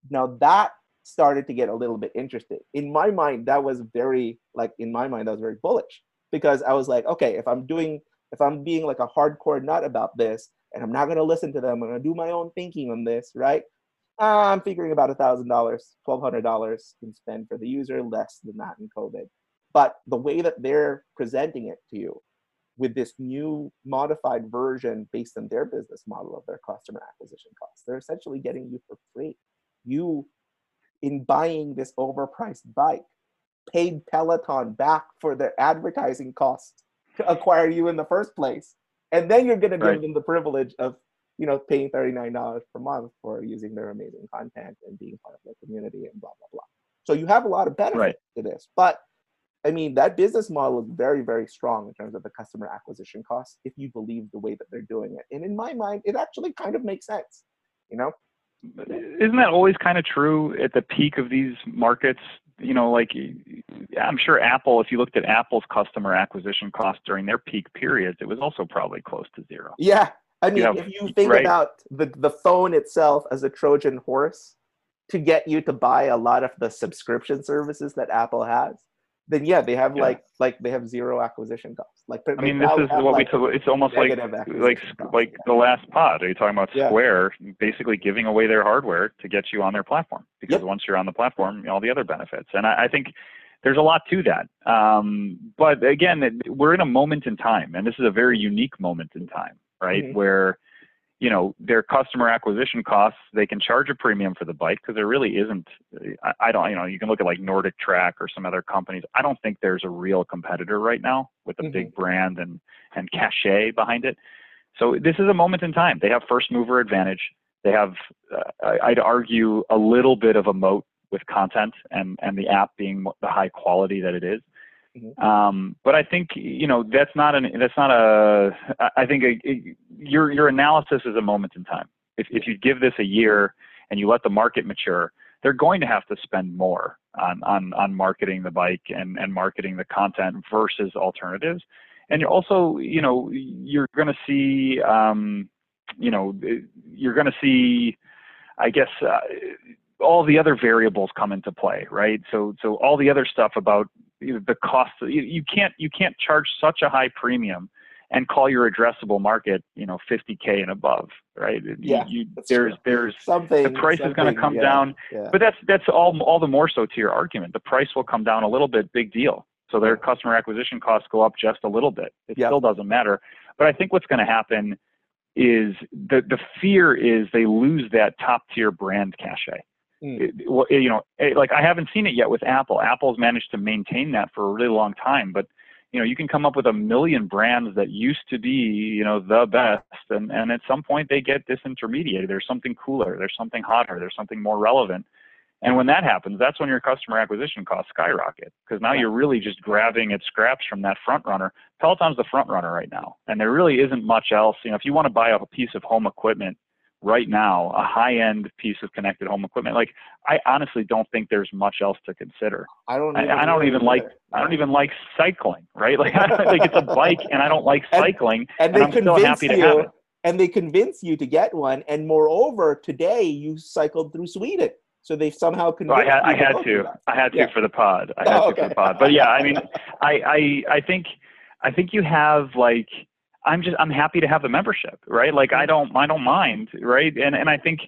Now that started to get a little bit interesting. In my mind, that was very, like, in my mind, that was very bullish because I was like, okay, if I'm doing, if I'm being like a hardcore nut about this and I'm not going to listen to them, I'm going to do my own thinking on this, right? I'm figuring about a $1,000, $1,200 can spend for the user, less than that in COVID. But the way that they're presenting it to you with this new modified version based on their business model of their customer acquisition costs. They're essentially getting you for free. You, in buying this overpriced bike, paid Peloton back for their advertising costs to acquire you in the first place. And then you're going to give right. them the privilege of, you know, paying $39 per month for using their amazing content and being part of their community and blah, blah, blah. So you have a lot of benefits right. to this. But I mean, that business model is very, very strong in terms of the customer acquisition costs if you believe the way that they're doing it. And in my mind, it actually kind of makes sense, you know? Isn't that always kind of true at the peak of these markets? You know, like I'm sure Apple, if you looked at Apple's customer acquisition costs during their peak periods, it was also probably close to zero. Yeah. I mean, you if you think right? about the, the phone itself as a Trojan horse to get you to buy a lot of the subscription services that Apple has, then yeah, they have yeah. like like they have zero acquisition costs. Like I mean, this is what like we took. It's almost like like costs. like the last pod. Are you talking about yeah. Square basically giving away their hardware to get you on their platform? Because yep. once you're on the platform, all the other benefits. And I, I think there's a lot to that. Um, but again, we're in a moment in time, and this is a very unique moment in time, right? Mm-hmm. Where you know their customer acquisition costs they can charge a premium for the bike because there really isn't I, I, don't you know you can look at like NordicTrack or some other companies i don't think there's a real competitor right now with a mm-hmm. big brand and and cachet behind it so this is a moment in time they have first mover advantage they have uh, i'd argue a little bit of a moat with content and and the app being the high quality that it is Mm-hmm. Um, but I think you know that's not an that's not a. I think a, a, your your analysis is a moment in time. If if you give this a year and you let the market mature, they're going to have to spend more on on, on marketing the bike and, and marketing the content versus alternatives. And you're also, you know, you're going to see, um, you know, you're going to see, I guess, uh, all the other variables come into play, right? So, so all the other stuff about you know, the cost, you, you can't you can't charge such a high premium and call your addressable market, you know, 50k and above, right? Yeah, you, there's true. there's something. the price is going to come yeah, down, yeah. but that's that's all all the more so to your argument. The price will come down a little bit, big deal. So their customer acquisition costs go up just a little bit. It Yeah. still doesn't matter. But I think what's going to happen is the the fear is they lose that top tier brand cachet. Mm. It- you know, like I haven't seen it yet with Apple. Apple's managed to maintain that for a really long time, but you know, you can come up with a million brands that used to be, you know, the best, and and at some point they get disintermediated. There's something cooler. There's something hotter. There's something more relevant. And when that happens, that's when your customer acquisition costs skyrocket because now you're really just grabbing at scraps from that front runner. Peloton's the front runner right now, and there really isn't much else. You know, if you want to buy a piece of home equipment right now, a high-end piece of connected home equipment, like I honestly don't think there's much else to consider. I don't. I, I don't even like. I don't even like cycling, right? Like like it's a bike, and I don't like cycling, And and, they I'm still convince happy to have you, it. and they convince you to get one. And moreover, today you cycled through Sweden, so they somehow oh, Well, convinced I had, I had to. I had to Yeah. for the pod. I Oh, had to for the pod. But yeah, I mean, I, I, I think, I think you have like, I'm just, I'm happy to have the membership, right? Like, I don't, I don't mind, right? And and I think,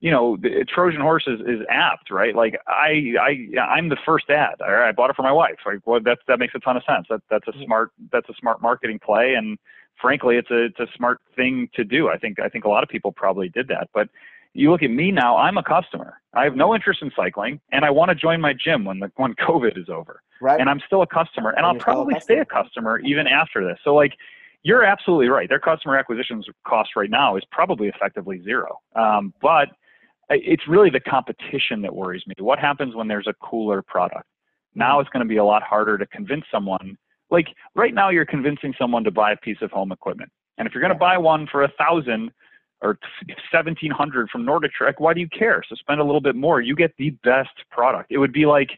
you know, the Trojan horse is, is apt, right? Like, I, I, I'm the first ad. Right, I bought it for my wife. Like, well, that's that makes a ton of sense. That that's a smart, that's a smart marketing play, and frankly, it's a, it's a smart thing to do. I think, I think a lot of people probably did that, but you look at me now, I'm a customer. I have no interest in cycling and I want to join my gym when the when COVID is over. right? And I'm still a customer and And I'll you're a probably stay a customer even after this. So like you're absolutely right. Their customer acquisition cost right now is probably effectively zero. Um, but it's really the competition that worries me. What happens when there's a cooler product? Now it's going to be a lot harder to convince someone. Like right now, you're convincing someone to buy a piece of home equipment, and if you're going to buy one for a thousand or seventeen hundred from NordicTrack, why do you care? So spend a little bit more. You get the best product. It would be like,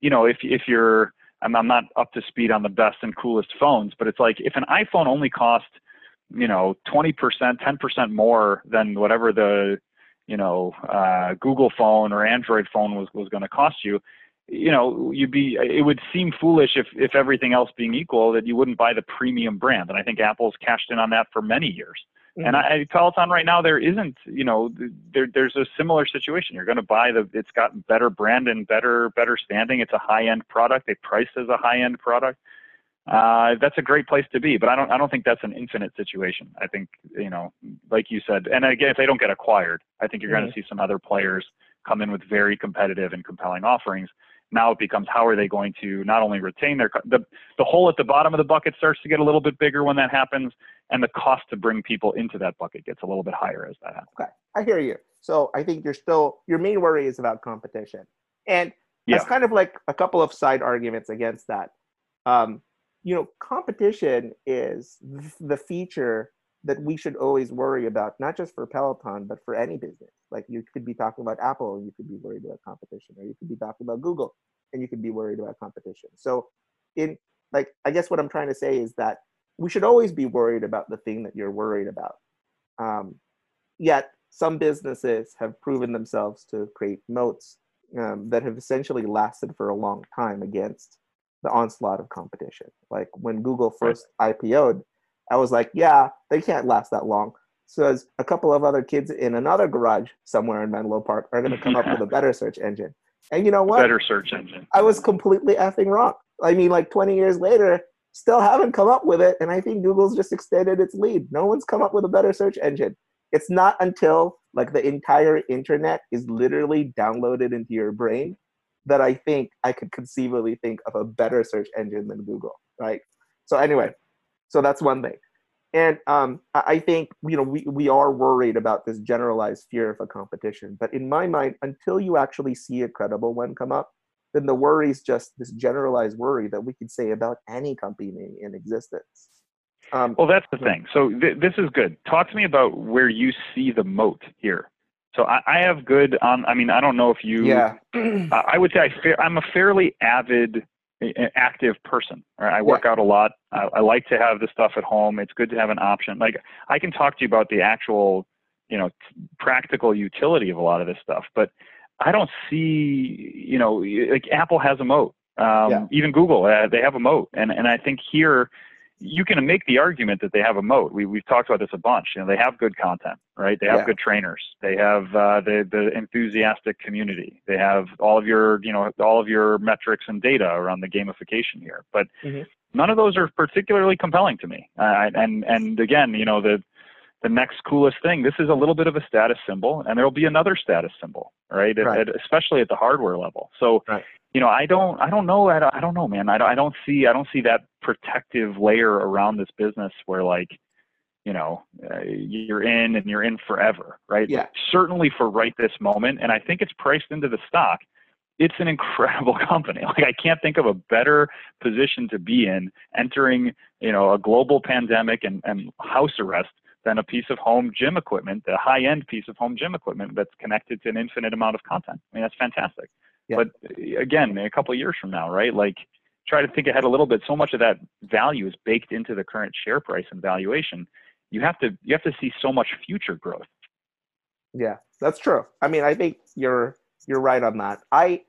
you know, if if you're I'm, I'm not up to speed on the best and coolest phones, but it's like if an iPhone only cost, you know, 20%, 10% more than whatever the, you know, uh, Google phone or Android phone was, was going to cost you, you know, you'd be, it would seem foolish if, if everything else being equal that you wouldn't buy the premium brand. And I think Apple's cashed in on that for many years. And I, Peloton right now, there isn't, you know, there, there's a similar situation. You're going to buy the, it's got better brand and better, better standing. It's a high end product. They price as a high end product. Uh, that's a great place to be, but I don't, I don't think that's an infinite situation. I think, you know, like you said, and again, if they don't get acquired, I think you're going to see some other players come in with very competitive and compelling offerings. Now it becomes how are they going to not only retain their the the hole at the bottom of the bucket starts to get a little bit bigger when that happens, and the cost to bring people into that bucket gets a little bit higher as that happens. Okay, I hear you. So I think you're still your main worry is about competition, and Yeah. that's kind of like a couple of side arguments against that. Um, you know, competition is the feature that we should always worry about, not just for Peloton, but for any business. Like you could be talking about Apple, and you could be worried about competition, or you could be talking about Google, and you could be worried about competition. So, in like, I guess what I'm trying to say is that we should always be worried about the thing that you're worried about. Um, yet, some businesses have proven themselves to create moats um, that have essentially lasted for a long time against the onslaught of competition. Like when Google first IPO'd, I was like, yeah, they can't last that long. So as a couple of other kids in another garage somewhere in Menlo Park are going to come up with a better search engine. And you know what? Better search engine. I was completely effing wrong. I mean, like 20 years later, still haven't come up with it. And I think Google's just extended its lead. No one's come up with a better search engine. It's not until like the entire internet is literally downloaded into your brain that I think I could conceivably think of a better search engine than Google, right? So anyway, so that's one thing. And um, I I think you know we, we are worried about this generalized fear of a competition. But in my mind, until you actually see a credible one come up, then the worry is just this generalized worry that we could say about any company in existence. Um, Well, that's the thing. So th- this is good. Talk to me about where you see the moat here. So I, I have good on. I mean, I don't know if you. Yeah. I would say I I'm a fairly avid, active person. Right? I work yeah. out a lot. I, I like to have the stuff at home. It's good to have an option. Like I can talk to you about the actual, you know, practical utility of a lot of this stuff, but I don't see, you know, like Apple has a moat. Um, yeah. Even Google, uh, they have a moat, and and I think here you can make the argument that they have a moat. We we've talked about this a bunch. You know, they have good content, right? They have yeah. good trainers. They have uh, the the enthusiastic community. They have all of your you know all of your metrics and data around the gamification here. But mm-hmm. none of those are particularly compelling to me. Uh, and and again, you know the the next coolest thing. This is a little bit of a status symbol, and there will be another status symbol, right? right. At, at, especially at the hardware level. So, right. You know, I don't, I don't know, I don't, I don't know, man. I don't, I don't see, I don't see that protective layer around this business where, like, you know, uh, you're in and you're in forever, right? Yeah. Certainly for right this moment, and I think it's priced into the stock. It's an incredible company. Like I can't think of a better position to be in entering, you know, a global pandemic and, and house arrest than a piece of home gym equipment, a high end piece of home gym equipment that's connected to an infinite amount of content. I mean, that's fantastic. Yeah. But uh, again, a couple of years from now, right? Like, try to think ahead a little bit. So much of that value is baked into the current share price and valuation. You have to you have to see so much future growth. Yeah, that's true. I mean, I think you're you're right on that. I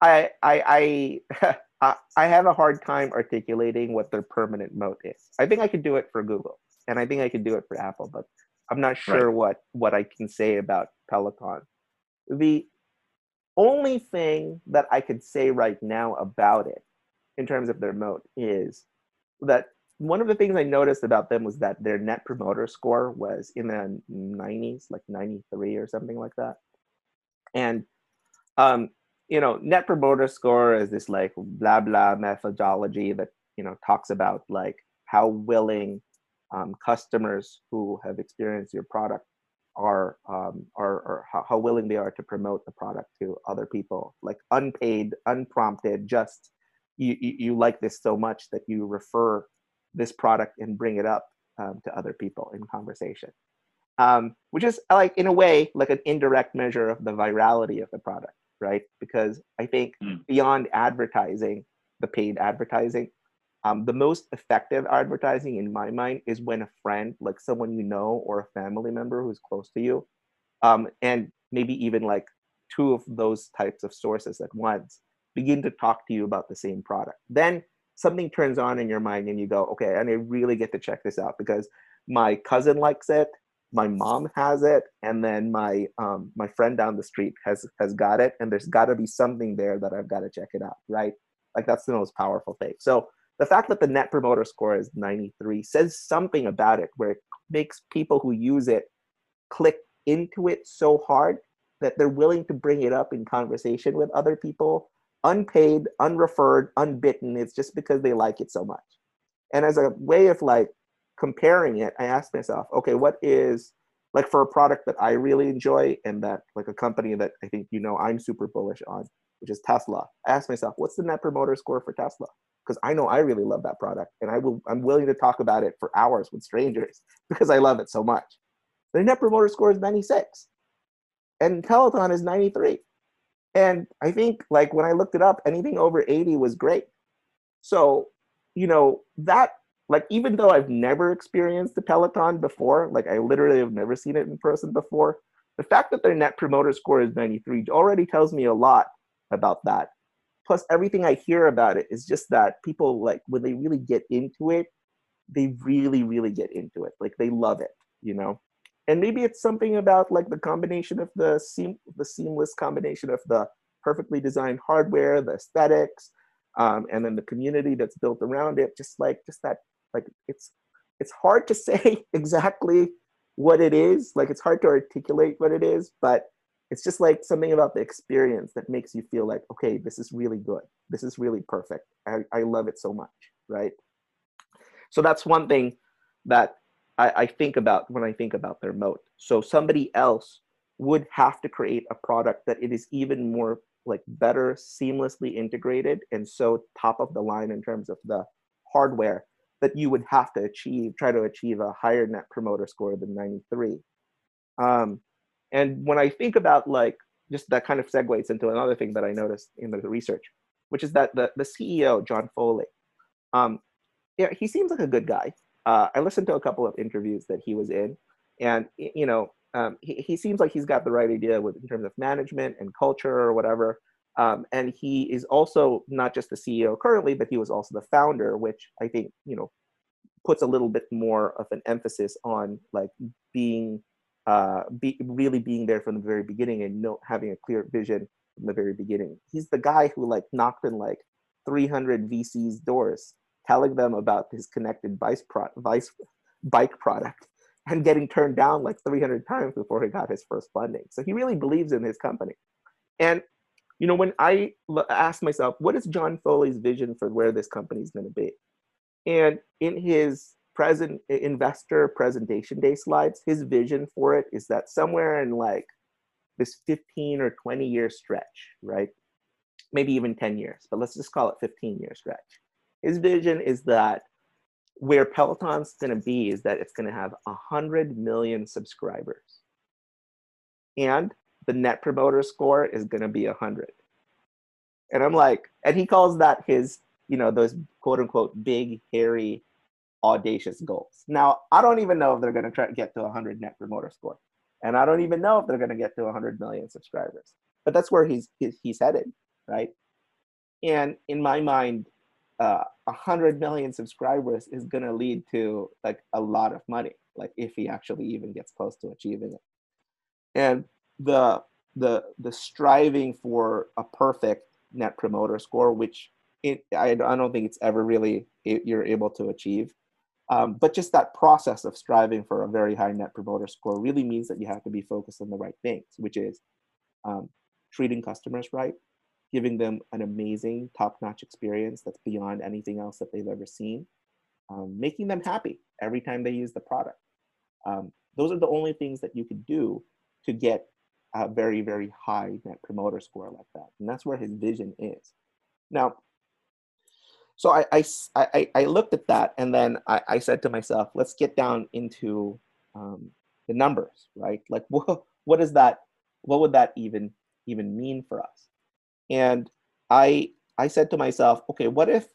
I I I I have a hard time articulating what their permanent moat is. I think I could do it for Google and I think I could do it for Apple, but I'm not sure right. what what I can say about Peloton. The only thing that I could say right now about it, in terms of their moat, is that one of the things I noticed about them was that their net promoter score was in the 90s, like 93 or something like that. And um, you know, net promoter score is this like blah blah methodology that you know talks about like how willing um, customers who have experienced your product are um, are, are how, how, willing they are to promote the product to other people like unpaid unprompted just you, you, you like this so much that you refer this product and bring it up um, to other people in conversation um, which is like in a way like an indirect measure of the virality of the product right because i think mm. beyond advertising the paid advertising um, the most effective advertising in my mind is when a friend, like someone you know or a family member who's close to you, um, and maybe even like two of those types of sources at once begin to talk to you about the same product. Then something turns on in your mind and you go, okay, and I really get to check this out because my cousin likes it, my mom has it, and then my um, my friend down the street has has got it, and there's got to be something there that I've got to check it out, right? Like that's the most powerful thing. So the fact that the net promoter score is 93 says something about it where it makes people who use it click into it so hard that they're willing to bring it up in conversation with other people unpaid unreferred unbitten. It's just because they like it so much. And as a way of like comparing it i asked myself okay what is like for a product that i really enjoy and that like a company that i think you know i'm super bullish on which is tesla i asked myself what's the net promoter score for tesla because I know I really love that product and I will I'm willing to talk about it for hours with strangers because I love it so much. The net promoter score is 96 and Peloton is 93. And I think like when I looked it up, anything over 80 was great. So, you know, that like even though I've never experienced the Peloton before, like I literally have never seen it in person before, the fact that their net promoter score is 93 already tells me a lot about that plus everything i hear about it is just that people like when they really get into it they really really get into it. Like they love it you know? And maybe it's something about like the combination of the seam the seamless combination of the perfectly designed hardware the aesthetics um, and then the community that's built around it just like just that like it's it's hard to say exactly what it is. Like it's hard to articulate what it is but it's just like something about the experience that makes you feel like okay this is really good. This is really perfect. I, I love it so much right? So that's one thing that I, I think about when i think about their moat. So somebody else would have to create a product that it is even more like better seamlessly integrated and so top of the line in terms of the hardware that you would have to achieve try to achieve a higher net promoter score than 93 um, And when I think about like just that kind of segues into another thing that I noticed in the research, which is that the, the CEO, John Foley, um, yeah, he seems like a good guy. Uh, I listened to a couple of interviews that he was in, and you know, um, he, he seems like he's got the right idea with in terms of management and culture or whatever. Um, and he is also not just the CEO currently, but he was also the founder, which I think you know puts a little bit more of an emphasis on like being uh, be, really being there from the very beginning and know, having a clear vision from the very beginning. He's the guy who like knocked in like 300 VCs doors, telling them about his connected vice, pro- vice bike product and getting turned down like 300 times before he got his first funding. So he really believes in his company. And you know, when I asked myself, what is John Foley's vision for where this company is going to be? And in his present investor presentation day slides, his vision for it is that somewhere in like this 15 or 20 year stretch, right? Maybe even 10 years, but let's just call it 15 year stretch. His vision is that where Peloton's to be is that it's to have 100 million subscribers. And the net promoter score is to be 100. And I'm like, and he calls that his, you know, those quote unquote big, hairy audacious goals. Now, I don't even know if they're going to try to get to 100 net promoter score, and I don't even know if they're going to get to 100 million subscribers. But that's where he's he's headed, right? And in my mind, uh, 100 million subscribers is going to lead to like a lot of money, like if he actually even gets close to achieving it. And the the the striving for a perfect net promoter score, which it, I, I don't think it's ever really you're able to achieve um, but just that process of striving for a very high net promoter score really means that you have to be focused on the right things, which is um, treating customers right, giving them an amazing top-notch experience that's beyond anything else that they've ever seen, um, making them happy every time they use the product. Um, those are the only things that you could do to get a very, very high net promoter score like that. And that's where his vision is. Now, so I, I, I, I looked at that and then I, I said to myself, let's get down into um, the numbers, right? Like what, what is that, what would that even, even mean for us? And I, I said to myself, okay, what if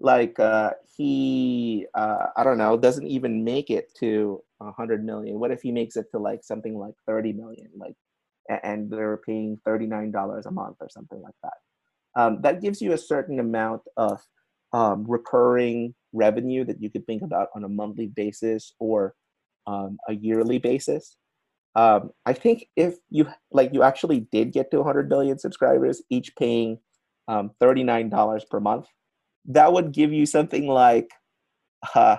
like uh, he, uh, I don't know, doesn't even make it to a hundred million? What if he makes it to like something like 30 million, like, and they're paying $39 a month or something like that? Um, that gives you a certain amount of um, recurring revenue that you could think about on a monthly basis or um, a yearly basis. Um, I think if you like you actually did get to 100 million subscribers, each paying um, $39 per month, that would give you something like uh,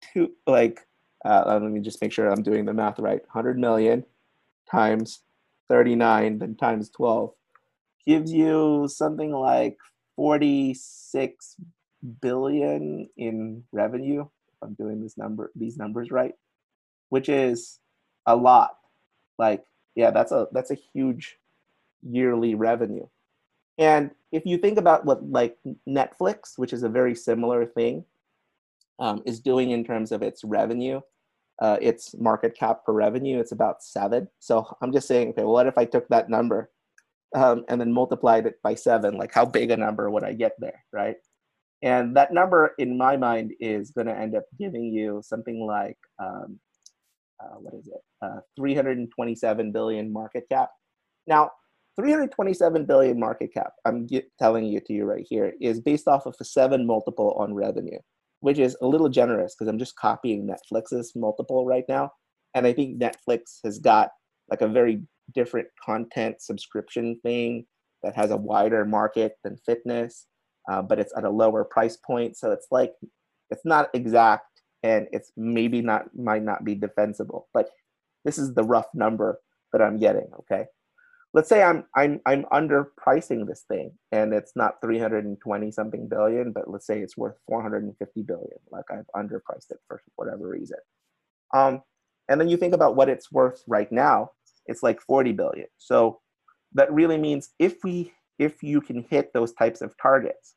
two like uh, let me just make sure I'm doing the math right. 100 million times 39 then times 12 gives you something like 46 billion in revenue if i'm doing this number these numbers right which is a lot. Like yeah that's a that's a huge yearly revenue. And if you think about what like netflix which is a very similar thing um, is doing in terms of its revenue uh, its market cap per revenue it's about seven. So i'm just saying okay well, what if i took that number um, and then multiplied it by seven, like how big a number would I get there, right? And that number in my mind is going to end up giving you something like, um, uh, what is it, uh, 327 billion market cap. Now, 327 billion market cap, I'm get, telling you to you right here, is based off of a seven multiple on revenue, which is a little generous because I'm just copying Netflix's multiple right now. And I think Netflix has got like a very different content subscription thing that has a wider market than fitness, uh, but it's at a lower price point. So it's like it's not exact and it's maybe not might not be defensible, but this is the rough number that I'm getting. Okay, let's say I'm I'm I'm underpricing this thing and it's not 320 something billion, but let's say it's worth 450 billion. Like I've underpriced it for whatever reason. Um, and then you think about what it's worth right now it's like 40 billion. So that really means if we if you can hit those types of targets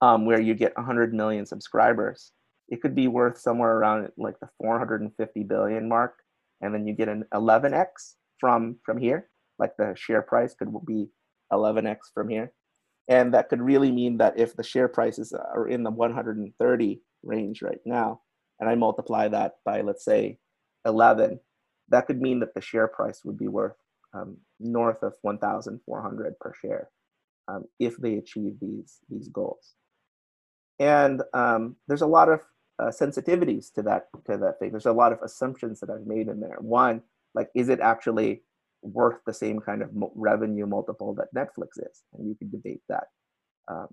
um, where you get 100 million subscribers, it could be worth somewhere around like the 450 billion mark. and then you get an 11x from from here. Like the share price could be 11x from here, and that could really mean that if the share prices are in the 130 range right now, and I multiply that by let's say 11, that could mean that the share price would be worth um, north of 1,400 per share um, if they achieve these these goals. And um, there's a lot of uh, sensitivities to that to that thing. There's a lot of assumptions that I've made in there. One, like, is it actually worth the same kind of mo- revenue multiple that Netflix is? And you could debate that. Um,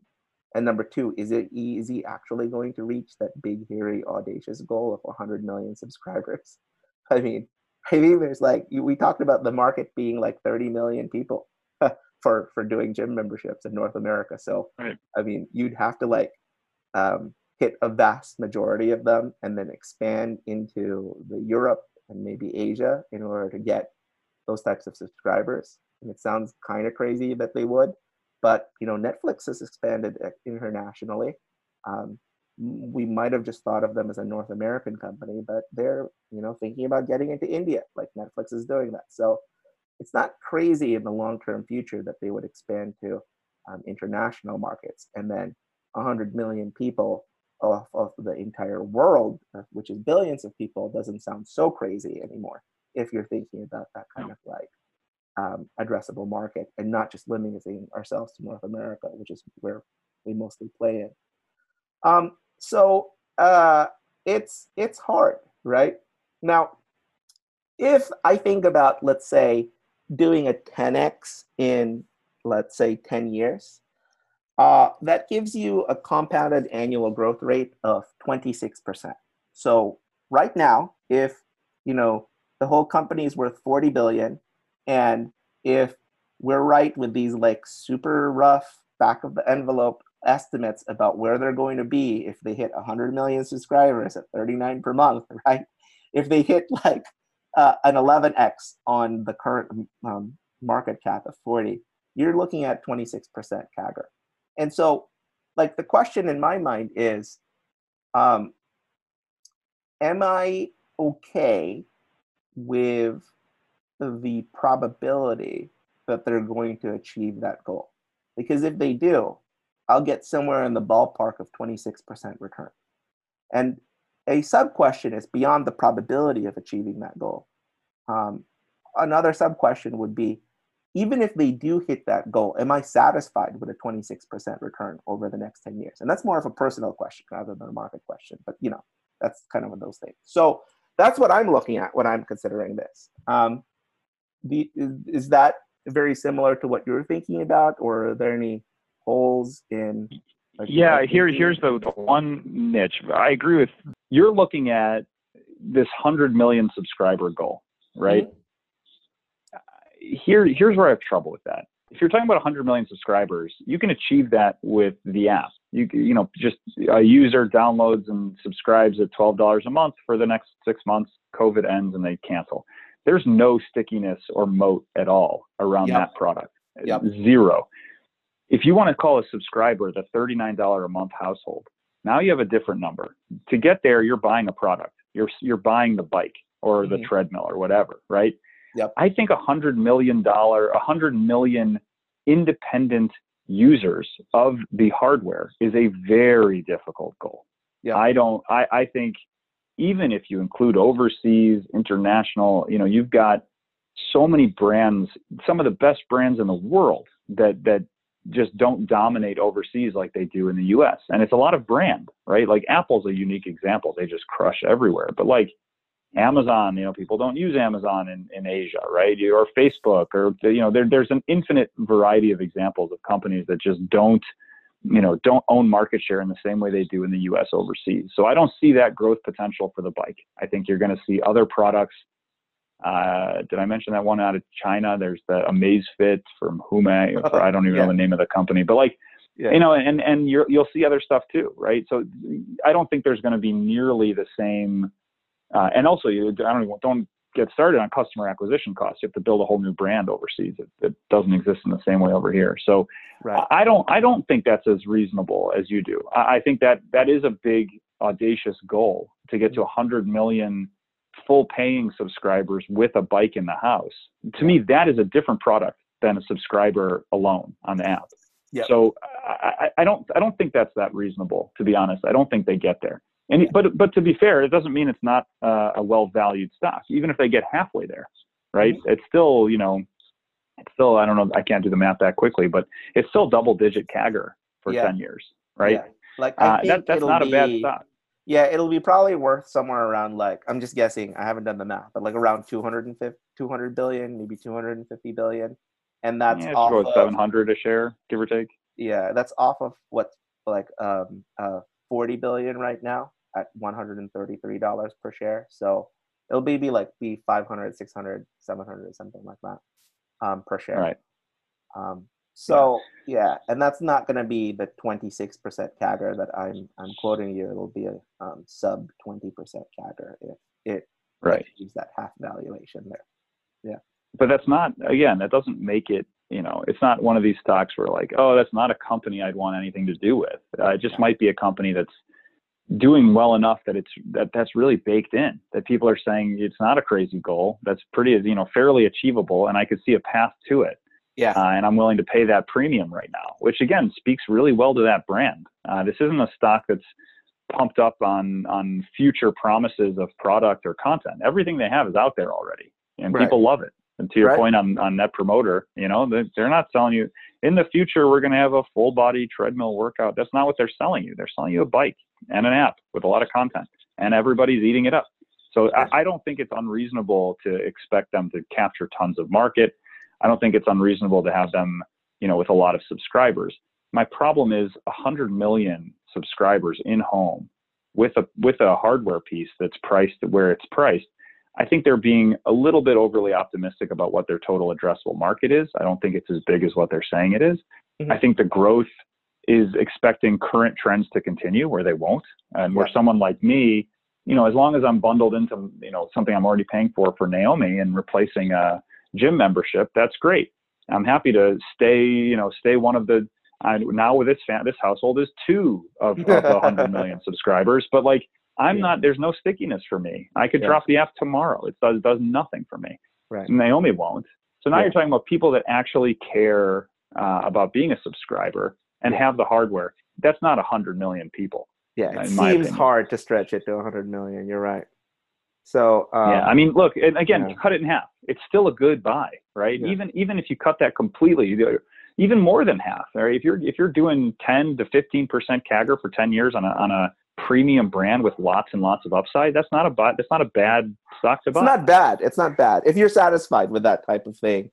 and number two, is it he actually going to reach that big, hairy, audacious goal of 100 million subscribers? I mean, mean, there's like we talked about the market being like 30 million people for for doing gym memberships in North America. So right. I mean, you'd have to like um, hit a vast majority of them and then expand into the Europe and maybe Asia in order to get those types of subscribers. And it sounds kind of crazy that they would, but you know, Netflix has expanded internationally. Um, we might have just thought of them as a North American company, but they're you know thinking about getting into India, like Netflix is doing that. So it's not crazy in the long-term future that they would expand to um, international markets, and then 100 million people of, of the entire world, uh, which is billions of people, doesn't sound so crazy anymore if you're thinking about that kind of like um, addressable market and not just limiting ourselves to North America, which is where we mostly play in. Um, so uh, it's it's hard, right? Now, if I think about, let's say, doing a 10x in, let's say, 10 years, uh, that gives you a compounded annual growth rate of 26%. So right now, if you know the whole company is worth 40 billion, and if we're right with these like super rough back of the envelope estimates about where they're going to be if they hit 100 million subscribers at 39 per month, right? If they hit like uh, an 11x on the current um, market cap of 40, you're looking at 26% CAGR. And so, like, the question in my mind is um, Am I okay with the probability that they're going to achieve that goal? Because if they do, I'll get somewhere in the ballpark of 26% return. And a sub question is beyond the probability of achieving that goal. Um, another sub question would be even if they do hit that goal, am I satisfied with a 26% return over the next 10 years? And that's more of a personal question rather than a market question. But you know, that's kind of one of those things. So that's what I'm looking at when I'm considering this. Um, the, is, is that very similar to what you're thinking about, or are there any holes in? Like, yeah, here here's the, the one niche. I agree with you're looking at this hundred million subscriber goal, right? Mm-hmm here here's where I have trouble with that. If you're talking about 100 million subscribers, you can achieve that with the app. You you know just a user downloads and subscribes at $12 a month for the next six months. COVID ends and they cancel. There's no stickiness or moat at all around yep. that product. Yep. Zero. If you want to call a subscriber the $39 a month household, now you have a different number. To get there, you're buying a product. You're you're buying the bike or the mm-hmm. treadmill or whatever, right? Yep. I think a hundred million dollar, a hundred million independent users of the hardware is a very difficult goal. Yep. I don't. I, I think even if you include overseas, international, you know, you've got so many brands, some of the best brands in the world that that just don't dominate overseas like they do in the US. And it's a lot of brand, right? Like Apple's a unique example. They just crush everywhere. But like Amazon, you know, people don't use Amazon in, in Asia, right? Or Facebook, or you know, there, there's an infinite variety of examples of companies that just don't, you know, don't own market share in the same way they do in the U.S. overseas. So I don't see that growth potential for the bike. I think you're going to see other products. Uh, did I mention that one out of China? There's the Amazfit from Huami. For, I don't even yeah. know the name of the company, but like, yeah. you know, and and you will see other stuff too, right? So I don't think there's going to be nearly the same uh, and also, you I don't even, don't get started on customer acquisition costs. You have to build a whole new brand overseas. It, it doesn't exist in the same way over here. So right. I don't I don't think that's as reasonable as you do. I, I think that that is a big audacious goal to get to 100 million full paying subscribers with a bike in the house. To me, that is a different product than a subscriber alone on the app. Yep. So I, I, don't I don't think that's that reasonable to be honest. I don't think they get there. And but but to be fair, it doesn't mean it's not uh, a well valued stock. Even if they get halfway there, right? Mm-hmm. It's still you know, it's still I don't know I can't do the math that quickly, but it's still double digit CAGR for yeah. ten years, right? Yeah. Like uh, that, that's not be, a bad stock. Yeah, it'll be probably worth somewhere around like I'm just guessing. I haven't done the math, but like around 250, 200 billion, maybe 250 billion, and that's yeah, off of 700 a share, give or take. Yeah, that's off of what like um uh 40 billion right now at 133 dollars per share. So it'll be be like be 500, 600, 700, something like that um per share. Right. Um, so yeah, and that's not going to be the 26% CAGR that I'm I'm quoting you. It'll be a um, sub 20% CAGR if it right use that half valuation there. Yeah. But that's not again. That doesn't make it. You know, it's not one of these stocks where like, oh, that's not a company I'd want anything to do with. Uh, it just yeah. might be a company that's doing well enough that it's that that's really baked in. That people are saying it's not a crazy goal. That's pretty, you know, fairly achievable, and I could see a path to it yeah. Uh, and I'm willing to pay that premium right now, which again speaks really well to that brand. Uh, this isn't a stock that's pumped up on on future promises of product or content. Everything they have is out there already, and right. people love it. And to your right. point on, on net promoter, you know, they're, they're not selling you in the future, we're going to have a full body treadmill workout. That's not what they're selling you. They're selling you a bike and an app with a lot of content and everybody's eating it up. So I, I don't think it's unreasonable to expect them to capture tons of market. I don't think it's unreasonable to have them, you know, with a lot of subscribers. My problem is 100 million subscribers in home with a with a hardware piece that's priced where it's priced. I think they're being a little bit overly optimistic about what their total addressable market is. I don't think it's as big as what they're saying it is. Mm-hmm. I think the growth is expecting current trends to continue where they won't. And where someone like me, you know, as long as I'm bundled into, you know, something I'm already paying for for Naomi and replacing a gym membership, that's great. I'm happy to stay, you know, stay one of the. I, now with this fan, this household is two of, of 100 million subscribers, but like I'm yeah. not. There's no stickiness for me. I could drop the app tomorrow. It does does nothing for me. Right. Naomi won't. So now yeah. you're talking about people that actually care uh, about being a subscriber and have the hardware. That's not 100 million people. Yeah, it seems hard to stretch it to 100 million. You're right. So um, yeah, I mean, look, and again, yeah. cut it in half. It's still a good buy, right? Yeah. Even even if you cut that completely, even more than half. Right? If you're if you're doing 10 to 15 percent CAGR for 10 years on a on a premium brand with lots and lots of upside, that's not a buy. That's not a bad stock to buy. It's not bad. It's not bad if you're satisfied with that type of thing,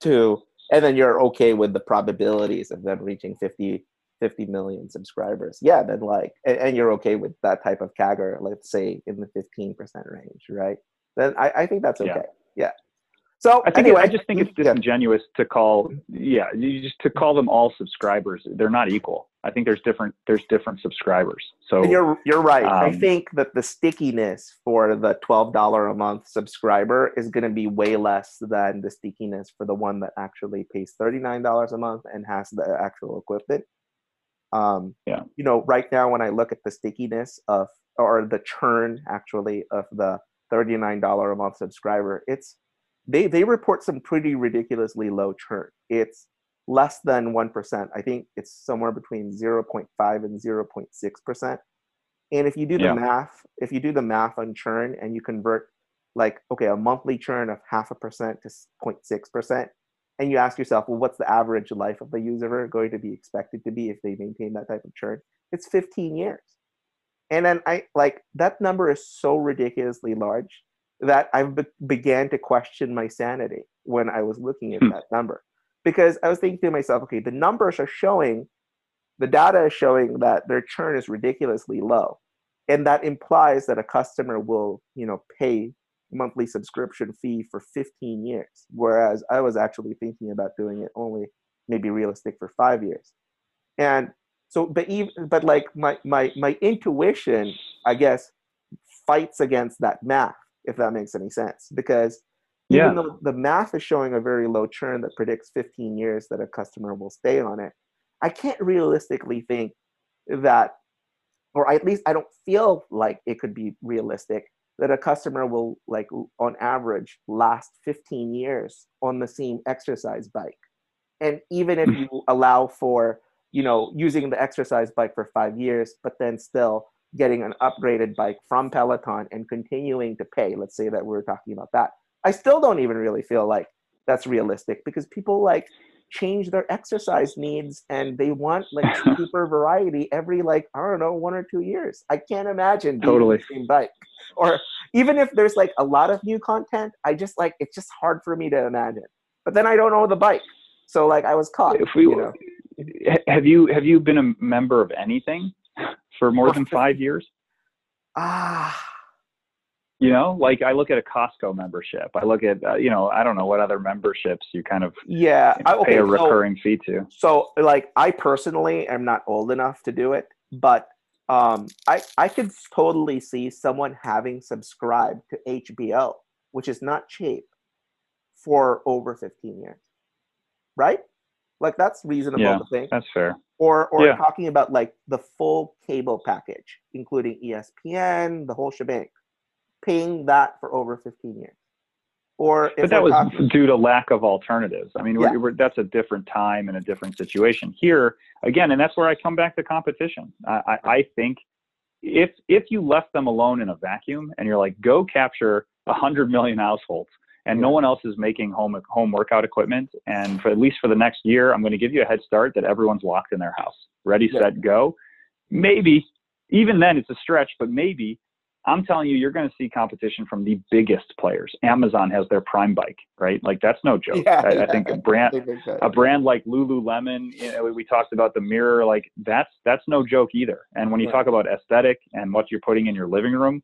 too, and then you're okay with the probabilities of them reaching 50 50 million subscribers, yeah, then like, and, and, you're okay with that type of CAGR, let's say in the 15% range, right? Then I, I think that's okay. Yeah. yeah. So I think anyway, I just think it's disingenuous yeah. to call, yeah, you just to call them all subscribers. They're not equal. I think there's different there's different subscribers. So you're you're right. Um, I think that the stickiness for the twelve dollar a month subscriber is going to be way less than the stickiness for the one that actually pays thirty nine dollars a month and has the actual equipment. Um, yeah. You know, right now when I look at the stickiness of or the churn actually of the $39 a month subscriber, it's they they report some pretty ridiculously low churn. It's less than 1%. I think it's somewhere between 0.5 and 0.6%. And if you do the yeah. math, if you do the math on churn and you convert like okay, a monthly churn of half a percent to 0.6%, and you ask yourself, well, what's the average life of the user going to be expected to be if they maintain that type of churn? It's 15 years. And then I like that number is so ridiculously large that I be- began to question my sanity when I was looking at hmm. that number. Because I was thinking to myself, okay, the numbers are showing, the data is showing that their churn is ridiculously low. And that implies that a customer will, you know, pay monthly subscription fee for 15 years, whereas I was actually thinking about doing it only maybe realistic for five years. And so, but even, but like my, my, my intuition, I guess, fights against that math, if that makes any sense, because yeah. even though the math is showing a very low churn that predicts 15 years that a customer will stay on it, I can't realistically think that, or at least I don't feel like it could be realistic that a customer will like on average last 15 years on the same exercise bike. And even if hmm. you allow for you know using the exercise bike for five years but then still getting an upgraded bike from peloton and continuing to pay let's say that we're talking about that i still don't even really feel like that's realistic because people like change their exercise needs and they want like super variety every like I don't know one or two years. I can't imagine totally same bike. Or even if there's like a lot of new content, I just like it's just hard for me to imagine. But then I don't know the bike, so like I was caught. If we, you know. have you have you been a member of anything for more than five years? Ah you know like i look at a costco membership. I look at uh, you know i don't know what other memberships you kind of yeah you know, okay, pay a recurring so, fee to. so like i personally am not old enough to do it but um i i could totally see someone having subscribed to hbo which is not cheap for over 15 years. Right? Like that's reasonable yeah, to think. that's fair. Or or yeah. talking about like the full cable package including espn the whole shebang paying that for over 15 years. Or but that was talking, due to lack of alternatives. I mean, yeah. we're, we're, that's a different time and a different situation. Here, again, and that's where I come back to competition. I, I, I think if if you left them alone in a vacuum and you're like, go capture 100 million households, and no one else is making home home workout equipment, and for at least for the next year, I'm going to give you a head start that everyone's locked in their house, ready, yeah. set, go. Maybe even then it's a stretch, but maybe I'm telling you, you're going to see competition from the biggest players. Amazon has their Prime bike, right? Like that's no joke. Yeah, I, yeah. I, think a brand, a brand like Lululemon. You know, we talked about the mirror. Like that's that's no joke either. And when you right. talk about aesthetic and what you're putting in your living room,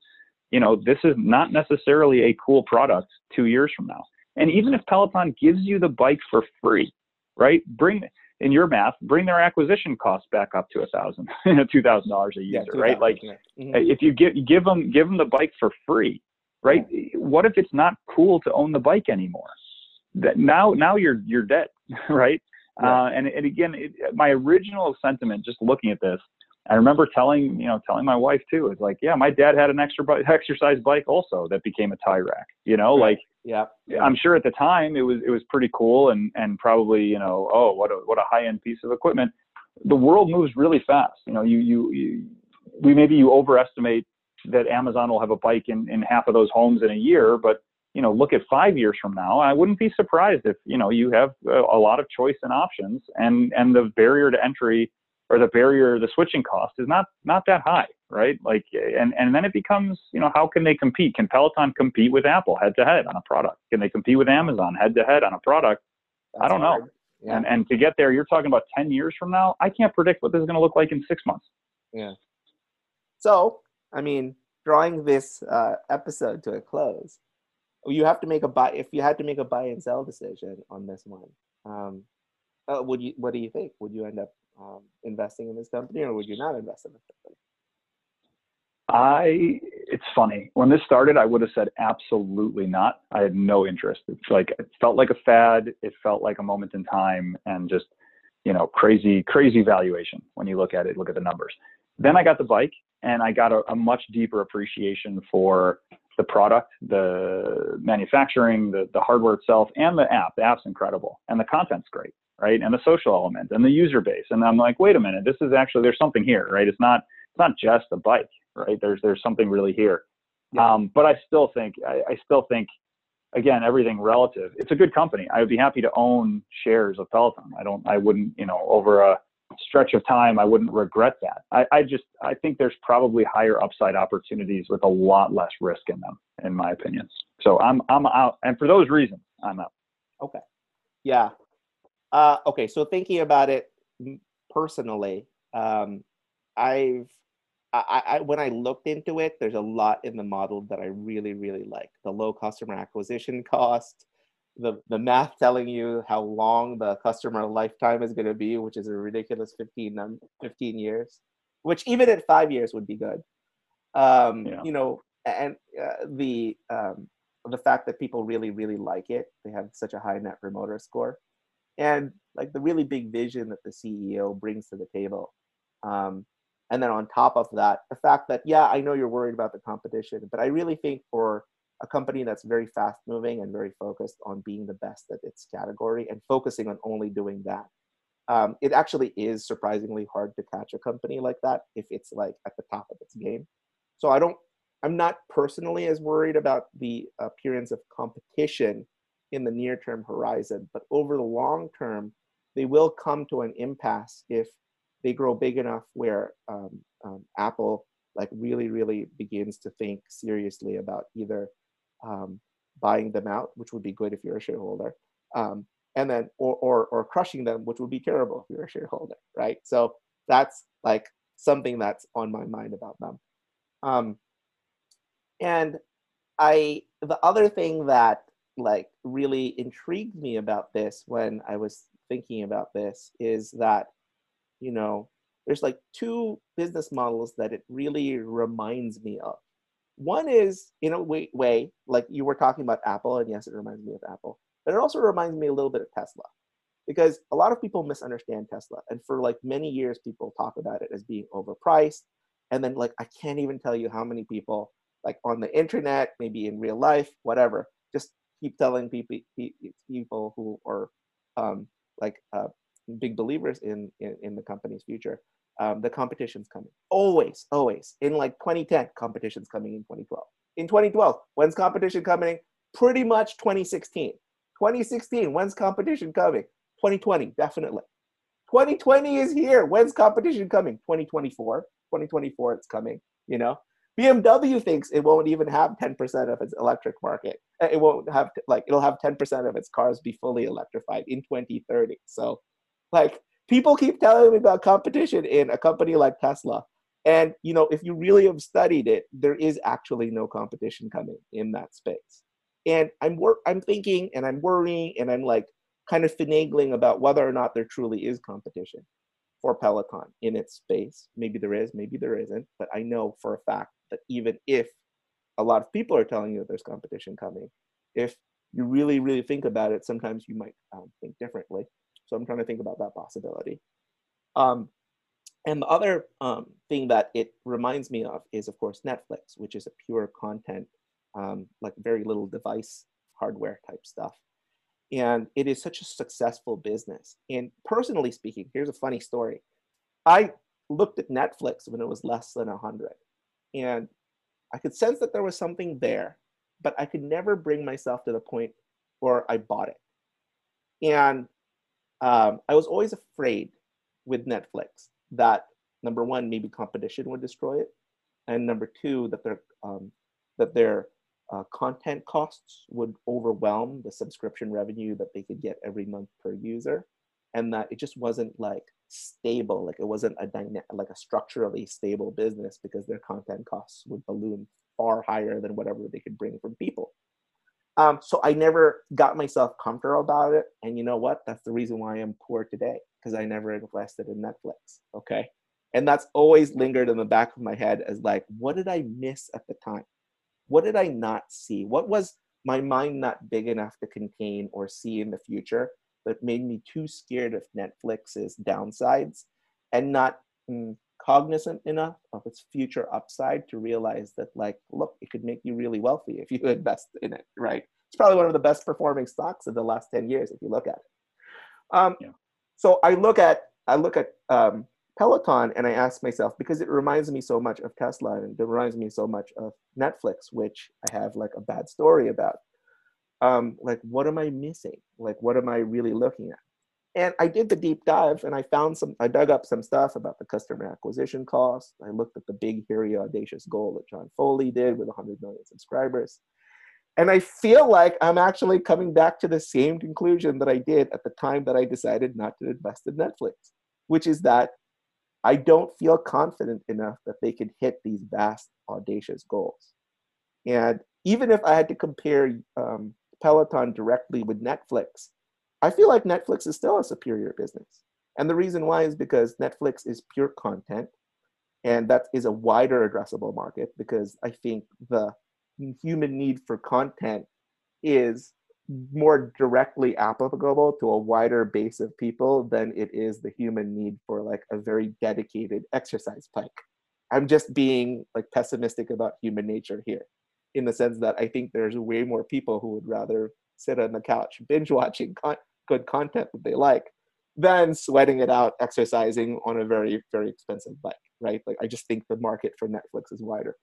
you know, this is not necessarily a cool product two years from now. And even if Peloton gives you the bike for free, right? Bring in your math, bring their acquisition costs back up to a thousand, two thousand dollars a user, yeah, right? Like, mm-hmm. if you give give them give them the bike for free, right? Yeah. What if it's not cool to own the bike anymore? That now now you're you're dead, right? Yeah. Uh, and and again, it, my original sentiment, just looking at this, I remember telling, you know, telling my wife too. It's like, yeah, my dad had an extra bike, exercise bike also that became a tie rack. You know, right. like, yeah, I'm sure at the time it was it was pretty cool and and probably you know, oh, what a what a high end piece of equipment. The world moves really fast. You know, you you, you we maybe you overestimate that Amazon will have a bike in in half of those homes in a year, but you know, look at five years from now, I wouldn't be surprised if you know you have a, a lot of choice and options, and and the barrier to entry or the barrier, the switching cost is not not that high, right? Like, and and then it becomes, you know, how can they compete? Can Peloton compete with Apple head to head on a product? Can they compete with Amazon head to head on a product? That's I don't hard. know. Yeah. And and to get there, you're talking about ten years from now. I can't predict what this is going to look like in six months. Yeah. So, I mean, drawing this uh, episode to a close, you have to make a buy. If you had to make a buy and sell decision on this one, um, uh, would you? What do you think? Would you end up um, investing in this company, or would you not invest in this company? I it's funny. When this started, I would have said absolutely not. I had no interest. It's like it felt like a fad. It felt like a moment in time, and just you know crazy crazy valuation when you look at it. Look at the numbers. Then I got the bike, and I got a, a much deeper appreciation for the product, the manufacturing, the the hardware itself, and the app. The app's incredible, and the content's great right? And the social element and the user base. And I'm like, wait a minute, this is actually there's something here, right? It's not it's not just a bike, right? There's there's something really here. Yeah. Um, but I still think I, I still think again everything relative. It's a good company. I would be happy to own shares of Peloton. I don't I wouldn't you know over a stretch of time I wouldn't regret that. I, I just I think there's probably higher upside opportunities with a lot less risk in them, in my opinion. So I'm I'm out, and for those reasons I'm out. Okay. Yeah, uh, okay, so thinking about it personally, um, I've I, I, when I looked into it, there's a lot in the model that I really, really like. The low customer acquisition cost, the the math telling you how long the customer lifetime is going to be, which is a ridiculous 15, 15 years, which even at five years would be good. Um, yeah. You know, and uh, the um, the fact that people really, really like it, they have such a high net promoter score and like the really big vision that the CEO brings to the table. Um, And then on top of that, the fact that, yeah, I know you're worried about the competition, but I really think for a company that's very fast moving and very focused on being the best at its category and focusing on only doing that, um, it actually is surprisingly hard to catch a company like that if it's like at the top of its game. So I don't, I'm not personally as worried about the appearance of competition in the near term horizon, but over the long term, they will come to an impasse if they grow big enough where um, um, Apple like really, really begins to think seriously about either um, buying them out, which would be good if you're a shareholder, um, and then or, or or crushing them, which would be terrible if you're a shareholder, right? So that's like something that's on my mind about them. Um, and I the other thing that like really intrigued me about this when I was thinking about this is that you know there's like two business models that it really reminds me of. One is in a way, way like you were talking about Apple, and yes, it reminds me of Apple but it also reminds me a little bit of Tesla because a lot of people misunderstand Tesla. And for like many years, people talk about it as being overpriced. And then, like, I can't even tell you how many people, like on the internet, maybe in real life, whatever, keep telling people, people who are um, like uh, big believers in, in, in the company's future. Um, the competition's coming. Always, always. In like 2010, competition's coming in 2012. In 2012, when's competition coming? Pretty much 2016 2016, when's competition coming? 2020, definitely. 2020 is here. When's competition coming? 2024. 2024, it's coming, you know? BMW thinks it won't even have 10% of its electric market. Uh, it won't have, like, it'll have 10% of its cars be fully electrified in 2030. So, like, people keep telling me about competition in a company like Tesla. And, you know, if you really have studied it, there is actually no competition coming in that space and i'm wor- i'm thinking and i'm worrying and i'm like kind of finagling about whether or not there truly is competition for peloton in its space maybe there is maybe there isn't but i know for a fact that even if a lot of people are telling you that there's competition coming if you really really think about it sometimes you might um, think differently so i'm trying to think about that possibility um, and the other um, thing that it reminds me of is of course netflix which is a pure content um, like very little device hardware type stuff. And it is such a successful business. And personally speaking, here's a funny story. I looked at Netflix when it was less than 100. And I could sense that there was something there, but I could never bring myself to the point where I bought it. And um, I was always afraid with Netflix that number one, maybe competition would destroy it, and number two, that their um, that their uh, content costs would overwhelm the subscription revenue that they could get every month per user and that it just wasn't like stable like it wasn't a dyna- like a structurally stable business because their content costs would balloon far higher than whatever they could bring from people. Um, so i never got myself comfortable about it and you know what? That's the reason why i'm poor today because i never invested in netflix okay? And that's always lingered in the back of my head as like what did i miss at the time? What did I not see? What was my mind not big enough to contain or see in the future that made me too scared of Netflix's downsides and not mm, cognizant enough of its future upside to realize that, like, look, it could make you really wealthy if you invest in it, right? It's probably one of the best performing stocks of the last 10 years if you look at it. Um, yeah. So I look at I look at um, Peloton and I ask myself because it reminds me so much of Tesla and it reminds me so much of Netflix, which I have like a bad story about. Um, like, what am I missing? Like, what am I really looking at? And I did the deep dive and I found some, I dug up some stuff about the customer acquisition cost. I looked at the big, hairy, audacious goal that John Foley did with 100 million subscribers. And I feel like I'm actually coming back to the same conclusion that I did at the time that I decided not to invest in Netflix, which is that I don't feel confident enough that they could hit these vast, audacious goals. And even if I had to compare um, Peloton directly with Netflix, I feel like Netflix is still a superior business. And the reason why is because Netflix is pure content, and that is a wider addressable market because I think the human need for content is more directly applicable to a wider base of people than it is the human need for like a very dedicated exercise bike. I'm just being like pessimistic about human nature here in the sense that I think there's way more people who would rather sit on the couch binge watching con- good content that they like than sweating it out exercising on a very very expensive bike right like i just think the market for netflix is wider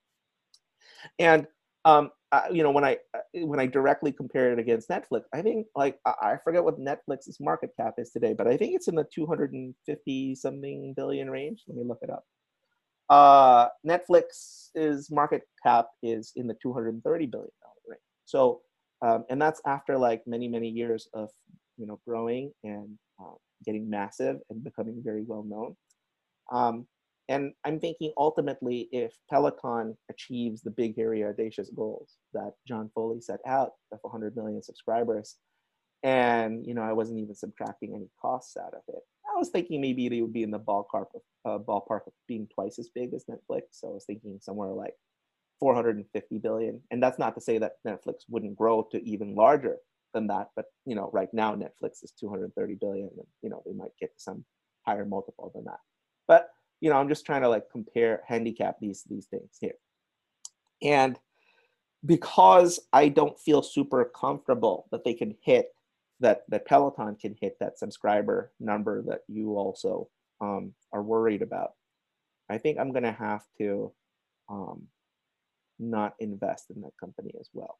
and um, you know, when I uh, when I directly compare it against Netflix, I think like I forget what Netflix's market cap is today, but I think it's in the 250 something billion range. Let me look it up. Uh, Netflix's market cap is in the 230 billion dollar range. So, um, and that's after like many many years of you know growing and uh, getting massive and becoming very well known. Um, and I'm thinking ultimately, if Peloton achieves the big, hairy, audacious goals that John Foley set out of 100 million subscribers, and you know, I wasn't even subtracting any costs out of it. I was thinking maybe they would be in the ballpark of uh, ballpark of being twice as big as Netflix. So I was thinking somewhere like 450 billion. And that's not to say that Netflix wouldn't grow to even larger than that. But you know, right now Netflix is 230 billion, and you know they might get some higher multiple than that. But you know, I'm just trying to like compare, handicap these these things here. And because I don't feel super comfortable that they can hit that that Peloton can hit that subscriber number that you also um, are worried about, I think I'm gonna have to um, not invest in that company as well.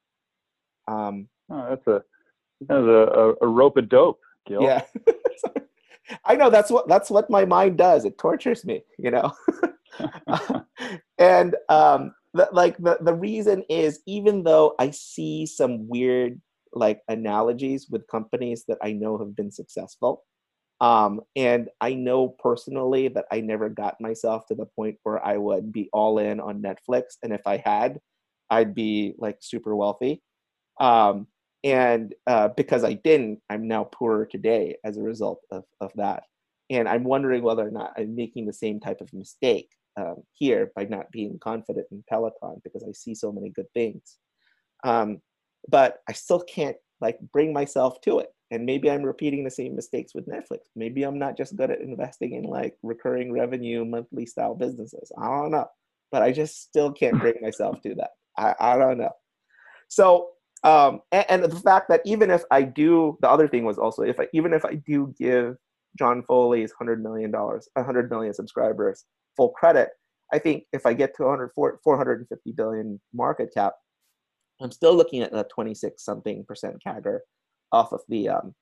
Um, oh, that's a that's a, a, a rope of dope, Gil. Yeah. I know that's what that's what my mind does. It tortures me, you know. and um, the, like the the reason is even though I see some weird like analogies with companies that I know have been successful, um, and I know personally that I never got myself to the point where I would be all in on Netflix, and if I had, I'd be like super wealthy. Um, and uh, because I didn't, I'm now poorer today as a result of, of that. And I'm wondering whether or not I'm making the same type of mistake um, here by not being confident in Peloton because I see so many good things. Um, but I still can't like bring myself to it. And maybe I'm repeating the same mistakes with Netflix. Maybe I'm not just good at investing in like recurring revenue, monthly style businesses. I don't know. But I just still can't bring myself to that. I, I don't know. So um, and, and, the fact that even if I do, the other thing was also if I even if I do give John Foley's hundred million dollars, hundred million subscribers full credit, I think if I get to 100, 450 billion market cap, I'm still looking at a 26 something percent CAGR off of the um,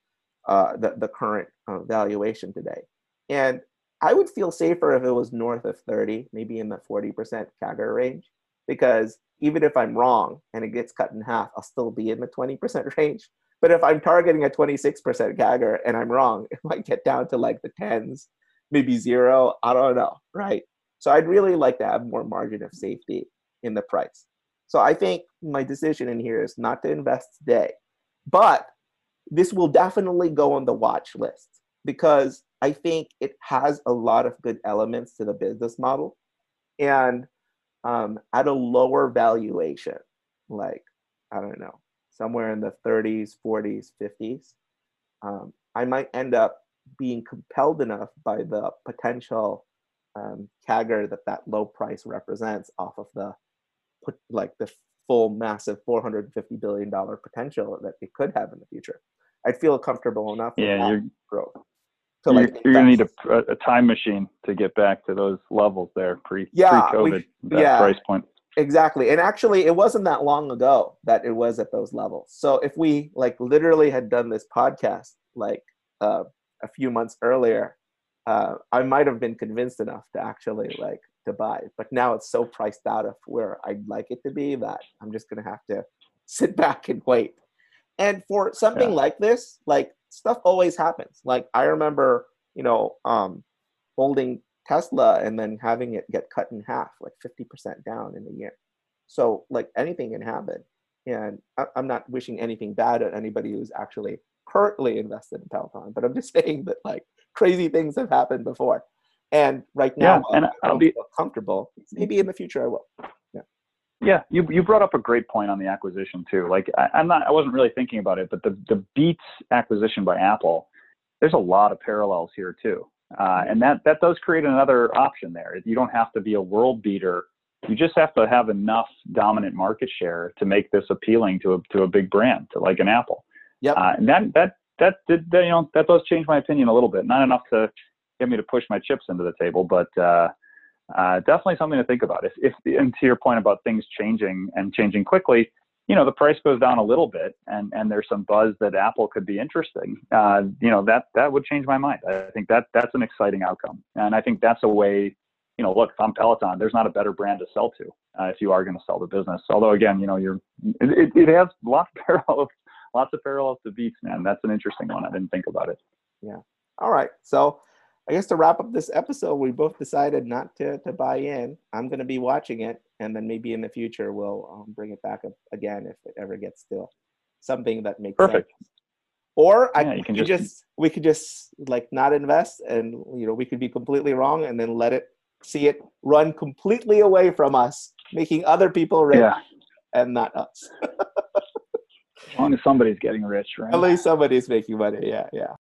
uh, the, the current uh, valuation today. And I would feel safer if it was north of 30, maybe in the 40% CAGR range, because even if I'm wrong and it gets cut in half, I'll still be in the 20% range. But if I'm targeting a 26% CAGR and I'm wrong, it might get down to like the tens, maybe zero. I don't know, right? So I'd really like to have more margin of safety in the price. So I think my decision in here is not to invest today, but this will definitely go on the watch list because I think it has a lot of good elements to the business model. And um, at a lower valuation, like, I don't know, somewhere in the 30s, 40s, 50s, um, I might end up being compelled enough by the potential um, CAGR that that low price represents off of the like the full massive 450 billion dollar potential that it could have in the future. I'd feel comfortable enough. Yeah, you're growth to you're, like you're gonna need a, a, time machine to get back to those levels there pre yeah, pre-COVID that yeah, price point. Exactly, and actually, it wasn't that long ago that it was at those levels. So if we like literally had done this podcast like uh, a few months earlier, uh, I might have been convinced enough to actually like to buy. But now it's so priced out of where I'd like it to be that I'm just gonna have to sit back and wait. And for something yeah. like this, like stuff always happens. Like I remember, you know, um, holding Tesla and then having it get cut in half, like 50% down in a year. So like anything can happen. And I, I'm not wishing anything bad at anybody who's actually currently invested in Peloton, but I'm just saying that like crazy things have happened before. And right now, yeah, and I don't be comfortable. Maybe in the future I will. Yeah. Yeah, you you brought up a great point on the acquisition too. Like I, I'm not, I wasn't really thinking about it, but the the Beats acquisition by Apple, there's a lot of parallels here too, uh, and that that does create another option there. You don't have to be a world beater. You just have to have enough dominant market share to make this appealing to a to a big brand, to like an Apple. Yep. Uh, and that that that did that, you know that does change my opinion a little bit. Not enough to get me to push my chips into the table, but uh, uh, definitely something to think about. If, if and to your point about things changing and changing quickly, you know, the price goes down a little bit, and and there's some buzz that Apple could be interesting. Uh, you know, that that would change my mind. I think that that's an exciting outcome, and I think that's a way. You know, look, if I'm Peloton, there's not a better brand to sell to uh, if you are going to sell the business. Although, again, you know, you're it, it has lots of parallels, lots of parallels to Beats, man. That's an interesting one. I didn't think about it. Yeah. All right. So I guess to wrap up this episode, we both decided not to, to buy in. I'm going to be watching it, and then maybe in the future we'll um, bring it back up again if it ever gets to something that makes Perfect. sense. Or I you can just- just we could just like not invest, and you know we could be completely wrong, and then let it see it run completely away from us, making other people rich Yeah, and not us. as long as somebody's getting rich, right? At least somebody's making money. Yeah, yeah.